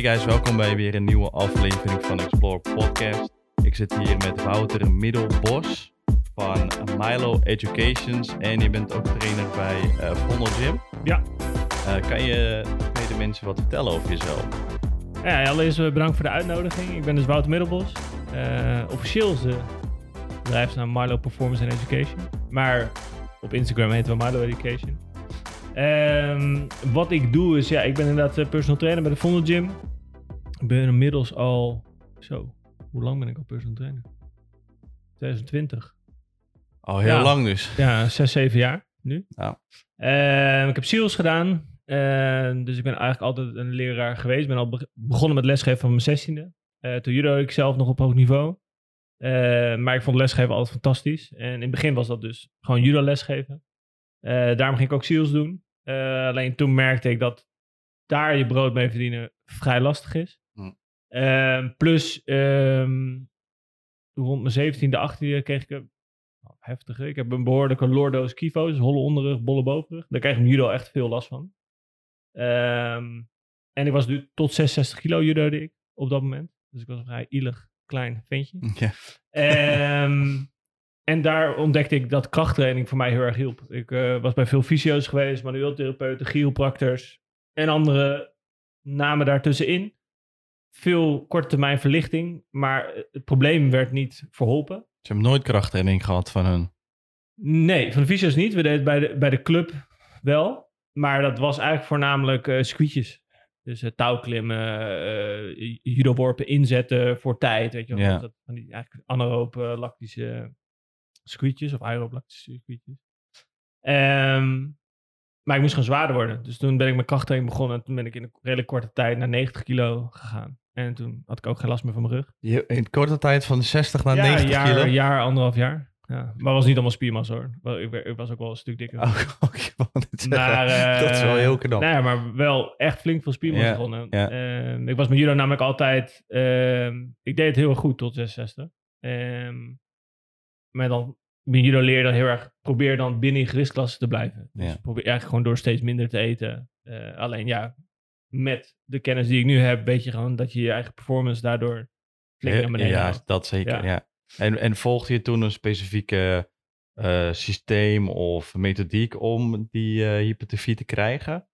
Hey guys, welkom bij weer een nieuwe aflevering van Explore Podcast. Ik zit hier met Wouter Middelbos van Milo Educations en je bent ook trainer bij uh, Vondel Gym. Ja. Uh, kan je kan de mensen wat vertellen over jezelf? Ja, allereerst uh, bedankt voor de uitnodiging. Ik ben dus Wouter Middelbos. officieel is de bedrijfsnaam Milo Performance and Education. Maar op Instagram heten we Milo Education. Um, wat ik doe is, ja, ik ben inderdaad eh, personal trainer bij de Vondel Gym. Ik ben inmiddels al, zo, hoe lang ben ik al personal trainer? 2020. Al heel lang dus. Ja, 6, 7 jaar nu. Ja. Uh, ik heb SEALS gedaan. Uh, dus ik ben eigenlijk altijd een leraar geweest. Ik ben al begonnen met lesgeven van mijn zestiende. Uh, toen judo ik zelf nog op hoog niveau. maar ik vond lesgeven altijd fantastisch. En in het begin was dat dus gewoon judo lesgeven. Uh, daarom ging ik ook SEALS doen. Uh, alleen toen merkte ik dat daar je brood mee verdienen vrij lastig is. Hm. Uh, plus, um, rond mijn 17e, 18e kreeg ik een oh, heftige. Ik heb een behoorlijke lordo's kypho's, holle onderrug, bolle bovenrug. Daar kreeg ik judo echt veel last van. Um, en ik was nu tot 66 kilo judo ik op dat moment. Dus ik was een vrij ielig klein ventje. Ja. En daar ontdekte ik dat krachttraining voor mij heel erg hielp. Ik uh, was bij veel fysio's geweest, manueeltherapeuten, chiropractors en andere namen daartussenin. Veel korte termijn verlichting, maar het probleem werd niet verholpen. Ze hebben nooit krachttraining gehad van hun? Nee, van de fysio's niet. We deden bij de, bij de club wel. Maar dat was eigenlijk voornamelijk uh, squeetjes. Dus uh, touwklimmen, uh, judoworpen inzetten voor tijd. Weet je wel. Ja. Dat, van die eigenlijk anaerobe lactische squeetjes of aeroblactische squeetjes. Um, maar ik moest gewoon zwaarder worden. Dus toen ben ik mijn krachttraining begonnen. En toen ben ik in een redelijk korte tijd naar 90 kilo gegaan. En toen had ik ook geen last meer van mijn rug. Je, in korte tijd van 60 naar 90 jaar, kilo? Een jaar, anderhalf jaar. Ja, maar was niet allemaal spiermassa hoor. Ik, ik, was ook wel een stuk dikker. Oh, okay, maar, uh, dat is wel heel knap. Nee, maar wel echt flink veel spiermassa gewonnen. Ja. Uh, ik was met judo namelijk altijd... Uh, ik deed het heel goed tot 66. Ehm, maar dan judo leer dan heel erg, probeer dan binnen je gewichtsklasse te blijven. Dus probeer eigenlijk gewoon door steeds minder te eten. Uh, alleen ja, met de kennis die ik nu heb, weet je gewoon dat je je eigen performance daardoor flink naar beneden Ja, dat zeker, ja. En, en volgde je toen een specifieke uh, systeem of methodiek om die uh, hypertrofie te krijgen?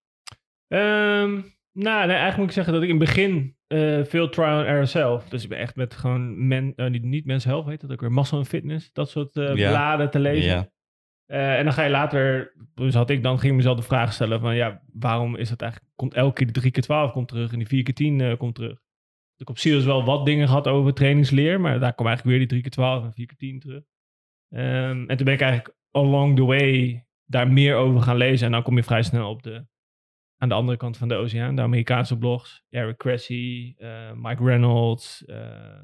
Um, nou, nee, eigenlijk moet ik zeggen dat ik in het begin uh, veel trial and error zelf. Dus ik ben echt met gewoon men, uh, niet, niet Men's Health, heet dat ook weer, Muscle and Fitness, dat soort uh, ja. bladen te lezen. Ja. en dan ga je later, dus had ik dan, ging ik mezelf de vraag stellen van ja, waarom is dat eigenlijk, komt elke keer de 3 keer 12 komt terug en die 4 keer 10 komt terug. Ik heb Sirius wel wat dingen gehad over trainingsleer, maar daar kwam eigenlijk weer die 3 keer 12 en 4 keer 10 terug. Um, en toen ben ik eigenlijk along the way daar meer over gaan lezen en dan kom je vrij snel op de aan de andere kant van de oceaan, de Amerikaanse blogs. Eric Cressy, uh, Mike Reynolds. Uh,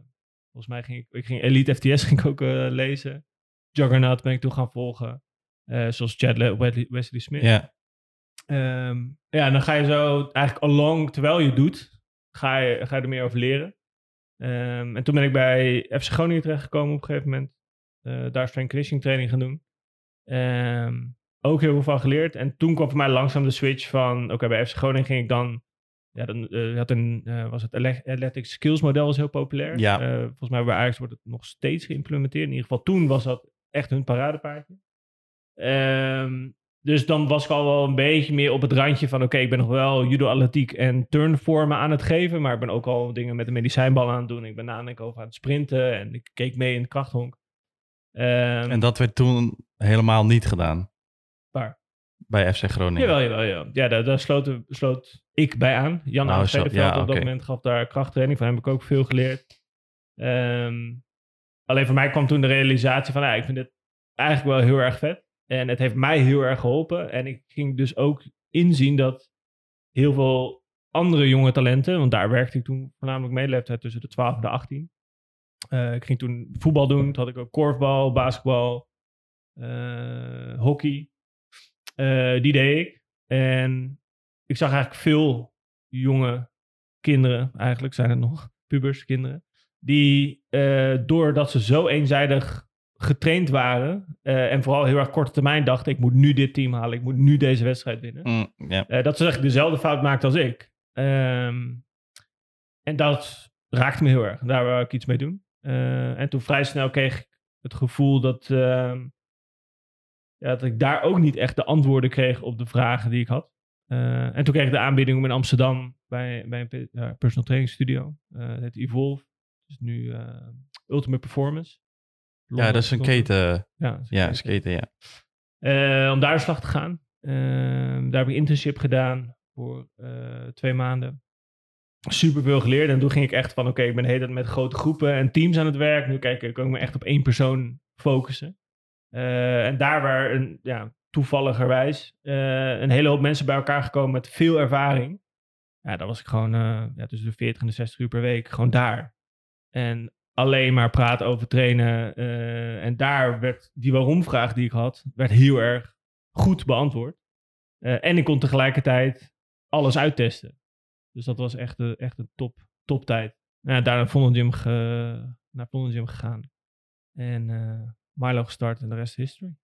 volgens mij ging ik, ik ging Elite FTS ging ik ook uh, lezen. Juggernaut ben ik toen gaan volgen. zoals Chad Wesley, Wesley Smith. Ja. Um, ja, dan ga je zo eigenlijk along, terwijl je doet, ga je, ga je er meer over leren. Um, en toen ben ik bij FC Groningen terechtgekomen op een gegeven moment. daar strength conditioning training gaan doen. Um, ook heel veel van geleerd. En toen kwam voor mij langzaam de switch van, oké, bij FC Groningen ging ik dan, ja, dan uh, had een, uh, was het Athletic Skills model was heel populair. Ja. Uh, volgens mij bij Ajax wordt het nog steeds geïmplementeerd. In ieder geval toen was dat echt hun paradepaardje. Um, dus dan was ik al wel een beetje meer op het randje van, oké, ik ben nog wel judo-atletiek en turnvormen aan het geven, maar ik ben ook al dingen met de medicijnbal aan het doen. Ik ben nadenken over aan het sprinten en ik keek mee in het krachthonk. Um, en dat werd toen helemaal niet gedaan? Bij FC Groningen. Jawel, jawel, ja. Ja, daar, daar sloot, sloot ik bij aan. Jan oh, ja, op dat moment gaf daar krachttraining. Van hem heb ik ook veel geleerd. Um, alleen voor mij kwam toen de realisatie van, ja, ik vind dit eigenlijk wel heel erg vet. En het heeft mij heel erg geholpen. En ik ging dus ook inzien dat heel veel andere jonge talenten, want daar werkte ik toen voornamelijk mee, leeftijd tussen de 12 en de 18. Uh, ik ging toen voetbal doen. Toen had ik ook korfbal, basketbal, uh, hockey. Uh, die deed ik. En ik zag eigenlijk veel jonge kinderen, eigenlijk zijn het nog pubers, kinderen, die uh, doordat ze zo eenzijdig getraind waren uh, en vooral heel erg korte termijn dachten, ik moet nu dit team halen, ik moet nu deze wedstrijd winnen. Mm, yeah. dat ze eigenlijk dezelfde fout maakten als ik. Um, en dat raakte me heel erg. Daar wou ik iets mee doen. en toen vrij snel kreeg ik het gevoel dat, ehm, ja, dat ik daar ook niet echt de antwoorden kreeg op de vragen die ik had. en toen kreeg ik de aanbieding om in Amsterdam bij, bij een personal training studio. het heet Evolve. Dus nu Ultimate Performance. ja, dat is een keten. Ja, is ja, keten. keten, ja. om daar de slag te gaan. Daar heb ik internship gedaan voor uh, twee maanden. Super veel geleerd. En toen ging ik echt van: oké, ik ben hele met grote groepen en teams aan het werk. Nu kijk ik, ik me echt op één persoon focussen. Uh, en daar waren een, ja, toevalligerwijs uh, een hele hoop mensen bij elkaar gekomen met veel ervaring. Ja, dan was ik gewoon ja, tussen de 40 en de 60 uur per week gewoon daar. En alleen maar praten over trainen. en daar werd die waarom-vraag die ik had, werd heel erg goed beantwoord. En ik kon tegelijkertijd alles uittesten. Dus dat was echt, echt een top, top tijd. Nou, daar naar Gym, gegaan. En Milo gestart en de rest history.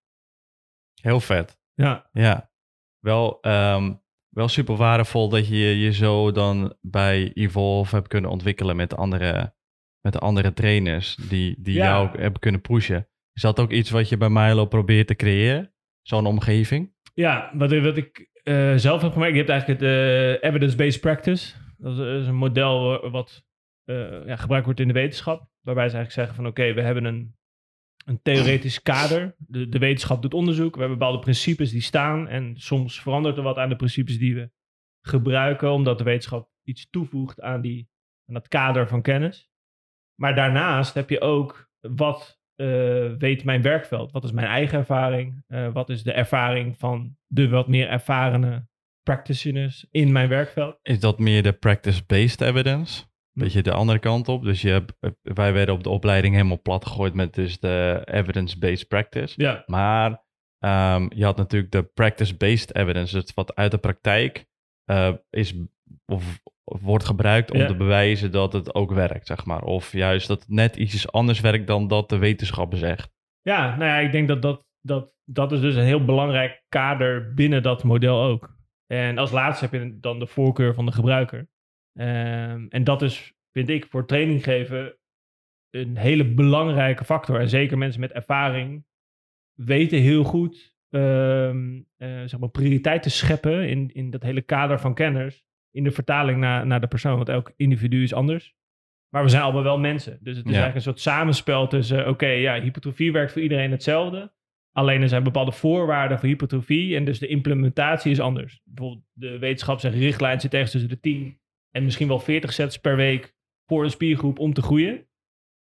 Heel vet. Ja. Ja. Wel, um, wel super waardevol dat je je zo dan bij Evolve hebt kunnen ontwikkelen met andere, met andere trainers die, die jou hebben kunnen pushen. Is dat ook iets wat je bij Milo probeert te creëren? zo'n omgeving? Ja, wat, wat ik uh, zelf heb gemerkt, je hebt eigenlijk het uh, evidence-based practice. Dat is, een model wat uh, ja, gebruikt wordt in de wetenschap. Waarbij ze eigenlijk zeggen van oké, we hebben een, een theoretisch kader. De, de wetenschap doet onderzoek. We hebben bepaalde principes die staan. En soms verandert er wat aan de principes die we gebruiken. Omdat de wetenschap iets toevoegt aan, die, aan dat kader van kennis. Maar daarnaast heb je ook wat uh, weet mijn werkveld? Wat is mijn eigen ervaring? Uh, wat is de ervaring van de wat meer ervarene practitioners in mijn werkveld? Is dat meer de practice-based evidence? Beetje de andere kant op. Dus je hebt, eh, wij werden op de opleiding helemaal plat gegooid met dus de evidence-based practice. Ja. Maar um, je had natuurlijk de practice-based evidence. Dus wat uit de praktijk uh, is of wordt gebruikt om te bewijzen dat het ook werkt, zeg maar. Of juist dat het net iets anders werkt dan dat de wetenschap zegt. Ja, nou ja, ik denk dat dat, dat dat is dus een heel belangrijk kader binnen dat model ook. En als laatste heb je dan de voorkeur van de gebruiker. Um, en dat is, vind ik, voor training geven een hele belangrijke factor. En zeker mensen met ervaring weten heel goed um, uh, zeg maar prioriteit te scheppen in, in dat hele kader van kenners in de vertaling naar, naar de persoon. Want elk individu is anders. Maar we zijn allemaal wel mensen. Dus het is eigenlijk een soort samenspel tussen... oké, ja, hypertrofie werkt voor iedereen hetzelfde. Alleen er zijn bepaalde voorwaarden voor hypertrofie. En dus de implementatie is anders. Bijvoorbeeld de wetenschapsrichtlijn zit ergens tussen de 10... en misschien wel 40 sets per week... voor een spiergroep om te groeien.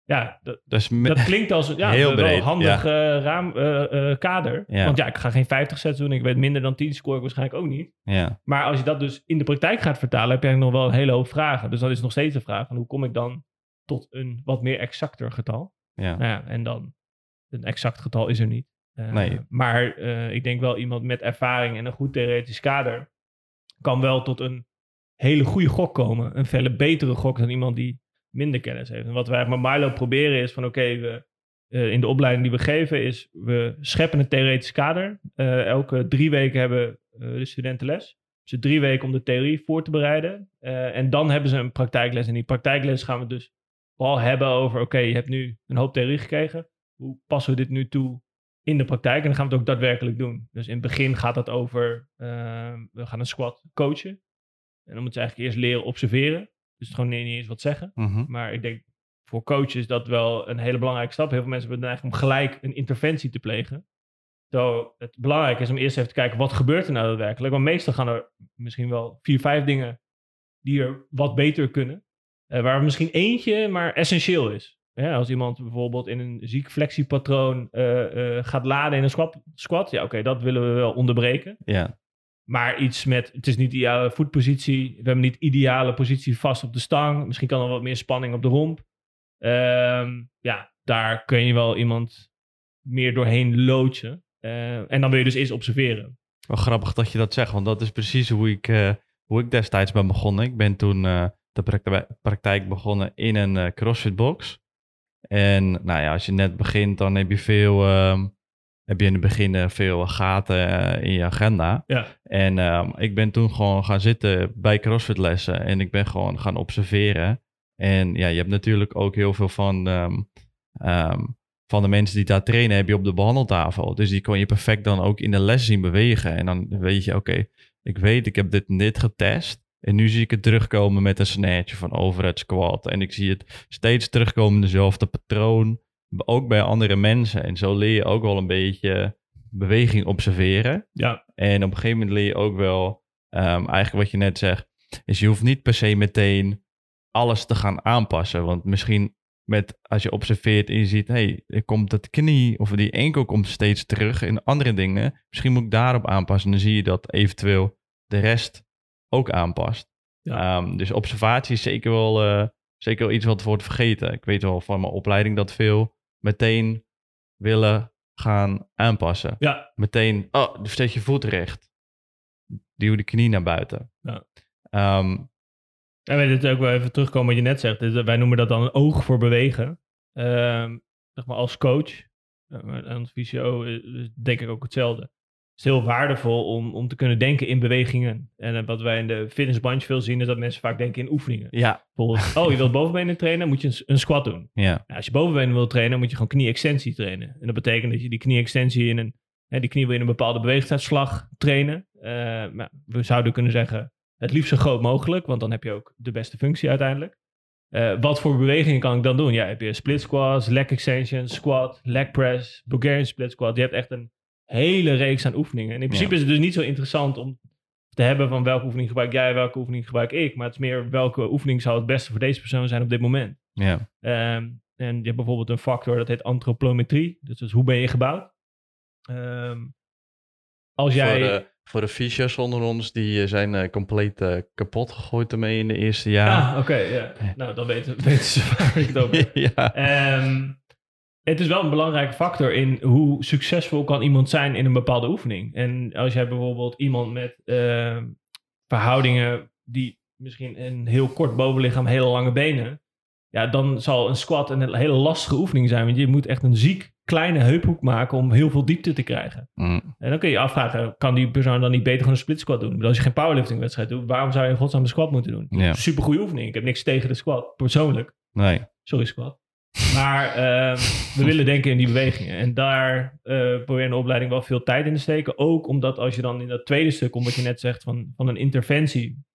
Ja, dat, dat, dat klinkt als ja, heel breed, handig ja. uh, raam, uh, uh, kader. Ja. Want ja, ik ga geen 50 sets doen. Ik weet minder dan 10 score ik waarschijnlijk ook niet. Ja. Maar als je dat dus in de praktijk gaat vertalen, heb je eigenlijk nog wel een hele hoop vragen. Dus dan is nog steeds de vraag van hoe kom ik dan tot een wat meer exacter getal? Ja. Nou ja en dan, een exact getal is er niet. nee. Maar ik denk wel iemand met ervaring en een goed theoretisch kader kan wel tot een hele goede gok komen. Een veel betere gok dan iemand die minder kennis heeft. En wat wij met Milo proberen is van oké, we uh, in de opleiding die we geven is we scheppen een theoretisch kader. Uh, elke drie weken hebben uh, de studenten les. Dus drie weken om de theorie voor te bereiden. en dan hebben ze een praktijkles. En die praktijkles gaan we dus vooral hebben over oké, je hebt nu een hoop theorie gekregen. Hoe passen we dit nu toe in de praktijk? En dan gaan we het ook daadwerkelijk doen. Dus in het begin gaat dat over we gaan een squat coachen. En dan moeten ze eigenlijk eerst leren observeren. Dus gewoon niet eens wat zeggen. Mhm. Maar ik denk voor coaches dat wel een hele belangrijke stap. Heel veel mensen hebben eigenlijk om gelijk een interventie te plegen. Zo, het belangrijk is om eerst even te kijken wat gebeurt er nou daadwerkelijk. Want meestal gaan er misschien wel vier, vijf dingen die er wat beter kunnen. Uh, waar misschien eentje maar essentieel is. als iemand bijvoorbeeld in een ziek flexiepatroon uh, uh, gaat laden in een squat, squat ja oké, dat willen we wel onderbreken. Ja. Maar iets met, het is niet de ideale voetpositie. We hebben niet ideale positie vast op de stang. Misschien kan er wat meer spanning op de romp. Ehm, ja, daar kun je wel iemand meer doorheen loodsen. Uh, en dan wil je dus eerst observeren. Wel grappig dat je dat zegt, want dat is precies hoe ik, uh, hoe ik destijds ben begonnen. Ik ben toen uh, de praktijk begonnen in een CrossFit box. En nou ja, als je net begint, dan heb je veel ehm, heb je in het begin eh, veel gaten eh, in je agenda. Ja. En ehm, ik ben toen gewoon gaan zitten bij CrossFit lessen en ik ben gewoon gaan observeren. En ja, je hebt natuurlijk ook heel veel van, ehm, ehm, van de mensen die daar trainen, heb je op de behandeltafel. Dus die kon je perfect dan ook in de les zien bewegen. En dan weet je, oké, ik weet, ik heb dit en dit getest. En nu zie ik het terugkomen met een snatch van overhead squat. En ik zie het steeds terugkomen, dezelfde patroon. Ook bij andere mensen. En zo leer je ook wel een beetje beweging observeren. Ja. En op een gegeven moment leer je ook wel, um, eigenlijk wat je net zegt, is je hoeft niet per se meteen alles te gaan aanpassen. Want misschien met, als je observeert en je ziet, hé, hey, komt dat knie of die enkel komt steeds terug in andere dingen. Misschien moet ik daarop aanpassen. Dan zie je dat eventueel de rest ook aanpast. Ja. Um, dus observatie is zeker wel, uh, zeker wel iets wat wordt vergeten. Ik weet wel van mijn opleiding dat veel meteen willen gaan aanpassen. Ja. Meteen, oh, dus zet je voet recht. Duw de knie naar buiten. Ja. Um, en weet het ook wel even terugkomen wat je net zegt. Dus wij noemen dat dan een oog voor bewegen. Um, zeg maar als coach. Uh, als fysio is denk ik ook hetzelfde. Is heel waardevol om, om te kunnen denken in bewegingen. En uh, wat wij in de fitnessbranche veel zien, is dat mensen vaak denken in oefeningen. Ja. Bijvoorbeeld, oh, je wilt bovenbenen trainen, moet je een, een squat doen. Ja. Nou, als je bovenbenen wilt trainen, moet je gewoon knie-extensie trainen. En dat betekent dat je die knie-extensie in een, hè, die knie wil in een bepaalde beweegtijdslag trainen. Uh, maar we zouden kunnen zeggen, het liefst zo groot mogelijk, want dan heb je ook de beste functie uiteindelijk. Uh, wat voor bewegingen kan ik dan doen? Ja, heb je split squats, leg extensions, squat, leg press, Bulgarian split squat. Je hebt echt een hele reeks aan oefeningen. En in principe is het dus niet zo interessant om te hebben van welke oefening gebruik jij, welke oefening gebruik ik. Maar het is meer welke oefening zou het beste voor deze persoon zijn op dit moment. Ja. Um, en je hebt bijvoorbeeld een factor dat heet antropometrie. Dus, dus hoe ben je gebouwd? Um, als jij... Voor de, voor de fysio's onder ons, die eh, zijn uh, compleet uh, kapot gegooid ermee in de eerste jaren. Ah, oké. Nou, dan weten, weten ze waar ik het over ja. Um, het is wel een belangrijke factor in hoe succesvol kan iemand zijn in een bepaalde oefening. En als jij bijvoorbeeld iemand met uh, verhoudingen die misschien een heel kort bovenlichaam, hele lange benen, ja, dan zal een squat een hele lastige oefening zijn. Want je moet echt een ziek kleine heuphoek maken om heel veel diepte te krijgen. Mm. En dan kun je je afvragen, kan die persoon dan niet beter gewoon een split squat doen? als je geen powerlifting wedstrijd doet, waarom zou je in godsnaam een squat moeten doen? Ja. Super goede oefening. Ik heb niks tegen de squat, persoonlijk. Nee. Sorry squat. Maar uh, we willen denken in die bewegingen. En daar uh, probeer een opleiding wel veel tijd in te steken. Ook omdat als je dan in dat tweede stuk, om wat je net zegt van, van een interventie.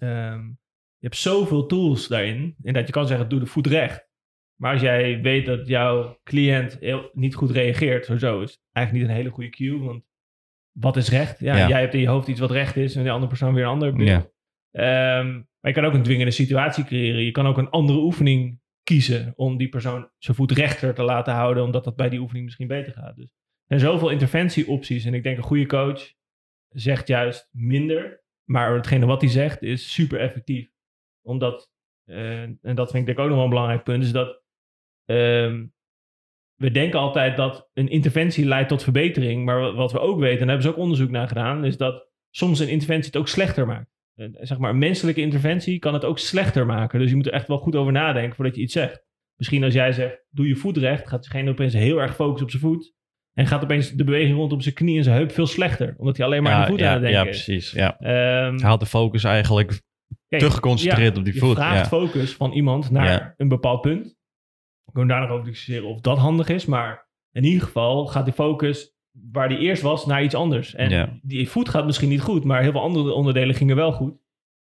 Um, je hebt zoveel tools daarin. En dat je kan zeggen, doe de voet recht. Maar als jij weet dat jouw cliënt heel, niet goed reageert, sowieso is het eigenlijk niet een hele goede cue. Want wat is recht? Ja, Ja. jij hebt in je hoofd iets wat recht is en de andere persoon weer een ander beeld. Ja. Ehm, maar je kan ook een dwingende situatie creëren. Je kan ook een andere oefening kiezen om die persoon zijn voet rechter te laten houden, omdat dat bij die oefening misschien beter gaat. Dus er zijn zoveel interventieopties en ik denk een goede coach zegt juist minder, maar hetgene wat hij zegt is super effectief. Omdat, eh, en dat vind ik denk ook nog wel een belangrijk punt, is dat ehm, we denken altijd dat een interventie leidt tot verbetering, maar wat we ook weten, en daar hebben ze ook onderzoek naar gedaan, is dat soms een interventie het ook slechter maakt. Eh, zeg maar, een menselijke interventie kan het ook slechter maken. Dus je moet er echt wel goed over nadenken voordat je iets zegt. Misschien als jij zegt, doe je voet recht, gaat diegene opeens heel erg focussen op zijn voet. En gaat opeens de beweging rondom zijn knie en zijn heup veel slechter. Omdat hij alleen maar aan de voet ja, aan het denken ja, precies. Ja. Ehm, Hij haalt de focus eigenlijk kijk, te geconcentreerd ja, op die je voet. vraagt Ja. focus van iemand naar een bepaald punt. We kunnen daar nog over discussiëren of dat handig is. Maar in ieder geval gaat die focus waar die eerst was naar iets anders. En Ja. die voet gaat misschien niet goed, maar heel veel andere onderdelen gingen wel goed.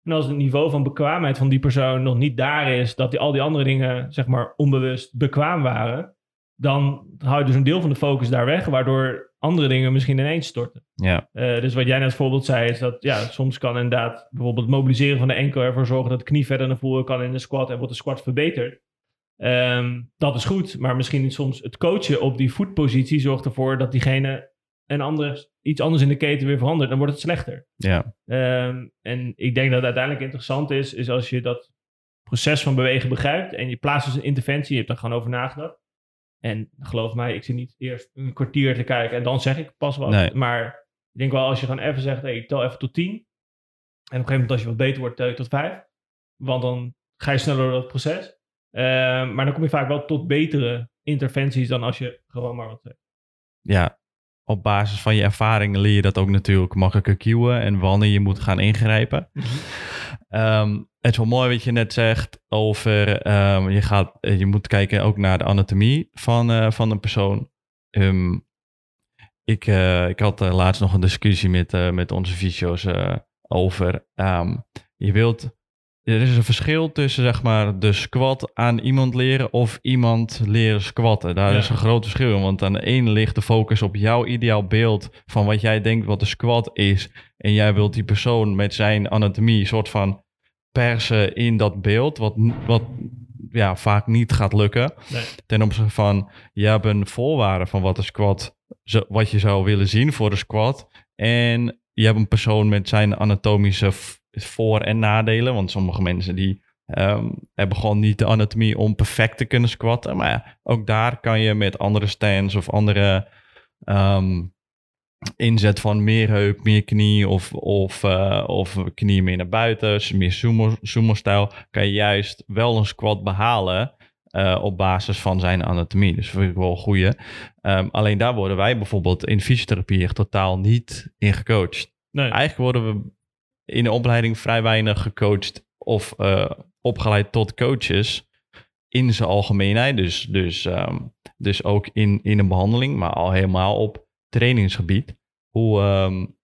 En als het niveau van bekwaamheid van die persoon nog niet daar is, dat die, al die andere dingen, zeg maar, onbewust bekwaam waren, dan hou je dus een deel van de focus daar weg, waardoor andere dingen misschien ineens storten. Ja. Eh, dus wat jij net als voorbeeld zei, is dat ja, soms kan inderdaad bijvoorbeeld het mobiliseren van de enkel ervoor zorgen dat de knie verder naar voren kan in de squat en wordt de squat verbeterd. Ehm, dat is goed, maar misschien soms het coachen op die voetpositie zorgt ervoor dat diegene een andere, iets anders in de keten weer verandert. Dan wordt het slechter. Ja. Ehm, en ik denk dat het uiteindelijk interessant is, is als je dat proces van bewegen begrijpt en je plaatst dus een interventie, je hebt er gewoon over nagedacht. En geloof mij, ik zit niet eerst een kwartier te kijken en dan zeg ik pas wat. Nee. Maar ik denk wel als je gewoon even zegt, hey, ik tel even tot 10. En op een gegeven moment als je wat beter wordt, tel je tot 5. Want dan ga je sneller door dat proces. Ehm, maar dan kom je vaak wel tot betere interventies dan als je gewoon maar wat zegt. ja, op basis van je ervaring leer je dat ook natuurlijk makkelijker cueën en wanneer je moet gaan ingrijpen. Ehm, het is wel mooi wat je net zegt over ehm, je, gaat, je moet kijken ook naar de anatomie van, van een persoon. Um, ik, ik had laatst nog een discussie met, met onze fysio's over. je wilt er is een verschil tussen zeg maar de squat aan iemand leren of iemand leren squatten. Daar is een groot verschil in, want aan de ene ligt de focus op jouw ideaal beeld van wat jij denkt wat de squat is. En jij wilt die persoon met zijn anatomie soort van persen in dat beeld, wat, wat ja, vaak niet gaat lukken. Nee. Ten opzichte van, je hebt een voorwaarde van wat de squat, wat je zou willen zien voor de squat. En je hebt een persoon met zijn anatomische voor- en nadelen. Want sommige mensen die um, hebben gewoon niet de anatomie om perfect te kunnen squatten. Maar ja, ook daar kan je met andere stands of andere ehm, inzet van meer heup, meer knie of, of, uh, of knieën meer naar buiten, meer sumo-stijl, kan je juist wel een squat behalen. Uh, op basis van zijn anatomie. Dus vind ik wel een goede. Um, alleen daar worden wij bijvoorbeeld in fysiotherapie totaal niet in gecoacht. Nee. Eigenlijk worden we in de opleiding vrij weinig gecoacht of uh, opgeleid tot coaches in zijn algemeenheid. Dus, dus, um, dus ook in, in een behandeling, maar al helemaal op trainingsgebied. Hoe, um,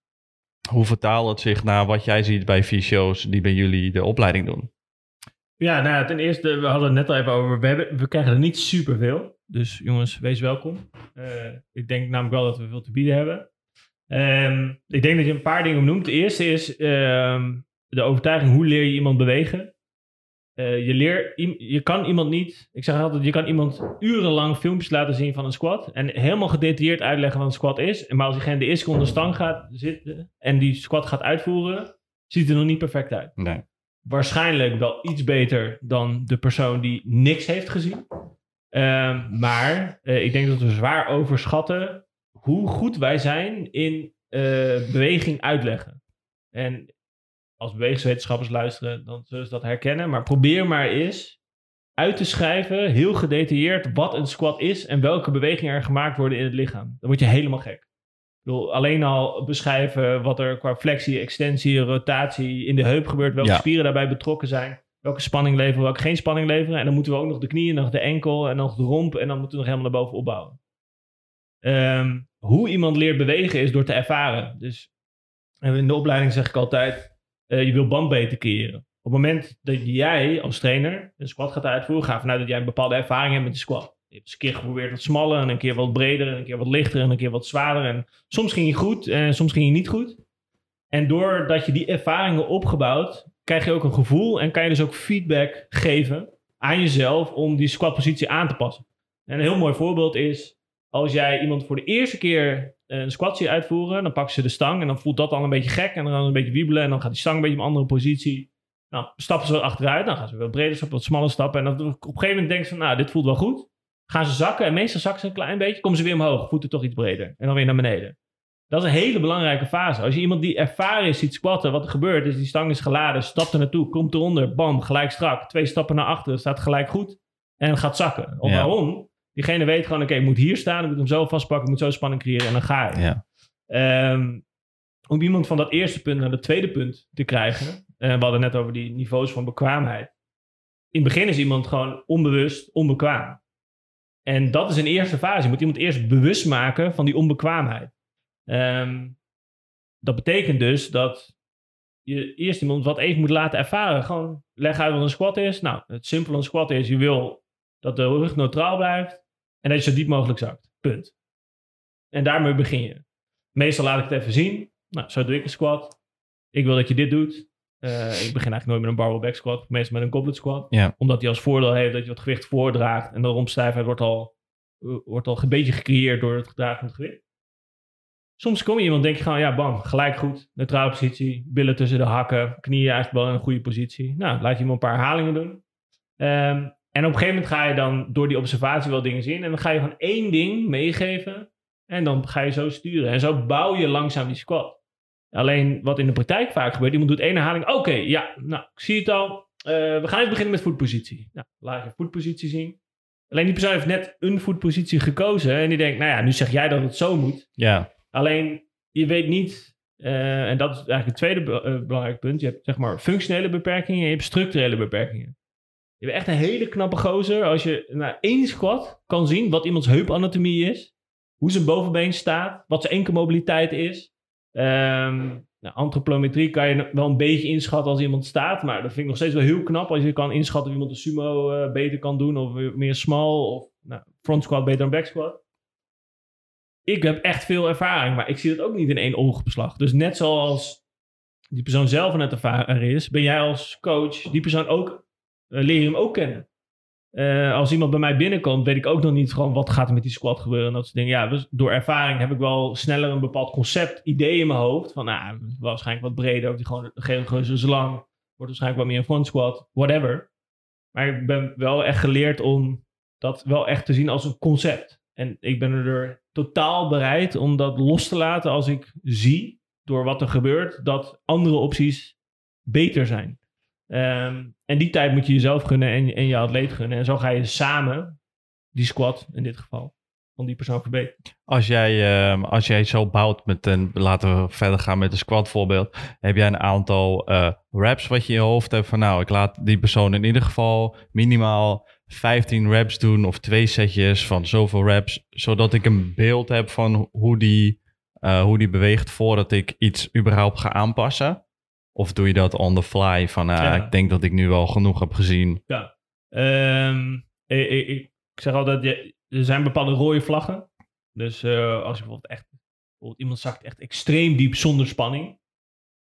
hoe vertaalt het zich naar wat jij ziet bij fysio's die bij jullie de opleiding doen? Ja, nou ten eerste, we hadden het net al even over, we, krijgen er niet superveel. Dus jongens, wees welkom. Uh, ik denk namelijk wel dat we veel te bieden hebben. Um, ik denk dat je een paar dingen noemt. De eerste is um, de overtuiging, hoe leer je iemand bewegen? Uh, je, leer, je kan iemand niet, ik zeg altijd, je kan iemand urenlang filmpjes laten zien van een squat en helemaal gedetailleerd uitleggen wat een squat is. Maar als diegene de eerste onder stang gaat zitten en die squat gaat uitvoeren, ziet het er nog niet perfect uit. Nee. Waarschijnlijk wel iets beter dan de persoon die niks heeft gezien. Um, maar uh, ik denk dat we zwaar overschatten hoe goed wij zijn in uh, beweging uitleggen. En als bewegingswetenschappers luisteren, dan zullen ze dat herkennen. Maar probeer maar eens uit te schrijven, heel gedetailleerd, wat een squat is en welke bewegingen er gemaakt worden in het lichaam. Dan word je helemaal gek. Ik bedoel, alleen al beschrijven wat er qua flexie, extensie, rotatie in de heup gebeurt, welke spieren daarbij betrokken zijn, welke spanning leveren, welke geen spanning leveren. En dan moeten we ook nog de knieën, nog de enkel en nog de romp en dan moeten we nog helemaal naar boven opbouwen. Um, hoe iemand leert bewegen is door te ervaren. Dus in de opleiding zeg ik altijd, uh, je wil bandbreedte creëren. Op het moment dat jij als trainer een squat gaat uitvoeren, ga vanuit dat jij een bepaalde ervaring hebt met de squat. Je hebt eens een keer geprobeerd wat smaller en een keer wat breder en een keer wat lichter en een keer wat zwaarder. En soms ging je goed en soms ging je niet goed. En doordat je die ervaringen opgebouwd, krijg je ook een gevoel en kan je dus ook feedback geven aan jezelf om die squatpositie aan te passen. En een heel mooi voorbeeld is als jij iemand voor de eerste keer een squat ziet uitvoeren, dan pakken ze de stang en dan voelt dat al een beetje gek en dan een beetje wiebelen en dan gaat die stang een beetje op een andere positie. Nou, stappen ze wat achteruit, dan gaan ze wat breder stappen, wat smaller stappen en dan op een gegeven moment denken ze, nou, dit voelt wel goed. Gaan ze zakken en meestal zakken ze een klein beetje, komen ze weer omhoog, voeten toch iets breder en dan weer naar beneden. Dat is een hele belangrijke fase. Als je iemand die ervaren is ziet squatten, wat er gebeurt is, die stang is geladen, stapt er naartoe, komt eronder, bam, gelijk strak, twee stappen naar achteren, staat gelijk goed en gaat zakken. Of waarom? Diegene weet gewoon, oké, ik moet hier staan, ik moet hem zo vastpakken, ik moet zo spanning creëren en dan ga je. Ja. Um, om iemand van dat eerste punt naar het tweede punt te krijgen, uh, we hadden net over die niveaus van bekwaamheid. In het begin is iemand gewoon onbewust onbekwaam. En dat is een eerste fase. Je moet iemand eerst bewust maken van die onbekwaamheid. Um, dat betekent dus dat je eerst iemand wat even moet laten ervaren. Gewoon leg uit wat een squat is. Nou, het simpele een squat is, je wil dat de rug neutraal blijft. En dat je zo diep mogelijk zakt. Punt. En daarmee begin je. Meestal laat ik het even zien. Nou, zo doe ik een squat. Ik wil dat je dit doet. Uh, ik begin eigenlijk nooit met een barbell back squat. Meestal met een goblet squat. Ja. Omdat die als voordeel heeft dat je wat gewicht voordraagt. En de rompstijfheid wordt al, wordt al een beetje gecreëerd door het gedragen van het gewicht. Soms kom je iemand denk je gewoon, ja bam, gelijk goed. Neutrale positie, billen tussen de hakken, knieën eigenlijk wel in een goede positie. Nou, laat je hem een paar herhalingen doen. Um, en op een gegeven moment ga je dan door die observatie wel dingen zien. En dan ga je van één ding meegeven. En dan ga je zo sturen. En zo bouw je langzaam die squat. Alleen wat in de praktijk vaak gebeurt. Iemand doet één herhaling. Oké, ja, nou, ik zie het al. Uh, we gaan even beginnen met voetpositie. Nou, laat je voetpositie zien. Alleen die persoon heeft net een voetpositie gekozen. En die denkt, nou ja, nu zeg jij dat het zo moet. Ja. Alleen, je weet niet Uh, en dat is eigenlijk het tweede be belangrijk punt. Je hebt zeg maar functionele beperkingen en je hebt structurele beperkingen. Je bent echt een hele knappe gozer als je na één squat kan zien wat iemands heupanatomie is. Hoe zijn bovenbeen staat. Wat zijn enkelmobiliteit is. Um, nou, antropometrie kan je wel een beetje inschatten als iemand staat. Maar dat vind ik nog steeds wel heel knap als je kan inschatten of iemand een sumo uh, beter kan doen. Of meer small. Of nou, front squat beter dan back squat. Ik heb echt veel ervaring, maar ik zie dat ook niet in één oogbeslag. Dus net zoals die persoon zelf net ervaren is, ben jij als coach die persoon ook, leer je hem ook kennen. Uh, als iemand bij mij binnenkomt, weet ik ook nog niet gewoon wat gaat er met die squat gebeuren. En dat soort dingen. Ja, door ervaring heb ik wel sneller een bepaald concept, idee in mijn hoofd. Van, nou, waarschijnlijk wat breder. Of die gewoon, gewoon zo lang. Wordt waarschijnlijk wat meer een front squat. Whatever. Maar ik ben wel echt geleerd om dat wel echt te zien als een concept. En ik ben er totaal bereid om dat los te laten als ik zie, door wat er gebeurt, dat andere opties beter zijn. Ehm, en die tijd moet je jezelf gunnen en, en je atleet gunnen. En zo ga je samen, die squat in dit geval, van die persoon verbeteren. Als jij, uh, als jij zo bouwt met een, laten we verder gaan met een squat voorbeeld. Heb jij een aantal uh, reps wat je in je hoofd hebt van nou, ik laat die persoon in ieder geval minimaal 15 reps doen of twee setjes van zoveel reps, zodat ik een beeld heb van hoe die, uh, hoe die beweegt voordat ik iets überhaupt ga aanpassen. Of doe je dat on the fly? Van uh, ik denk dat ik nu wel genoeg heb gezien. Ja, um, ik, ik, ik, zeg altijd, er zijn bepaalde rode vlaggen. Dus uh, als je bijvoorbeeld echt, bijvoorbeeld iemand zakt echt extreem diep zonder spanning.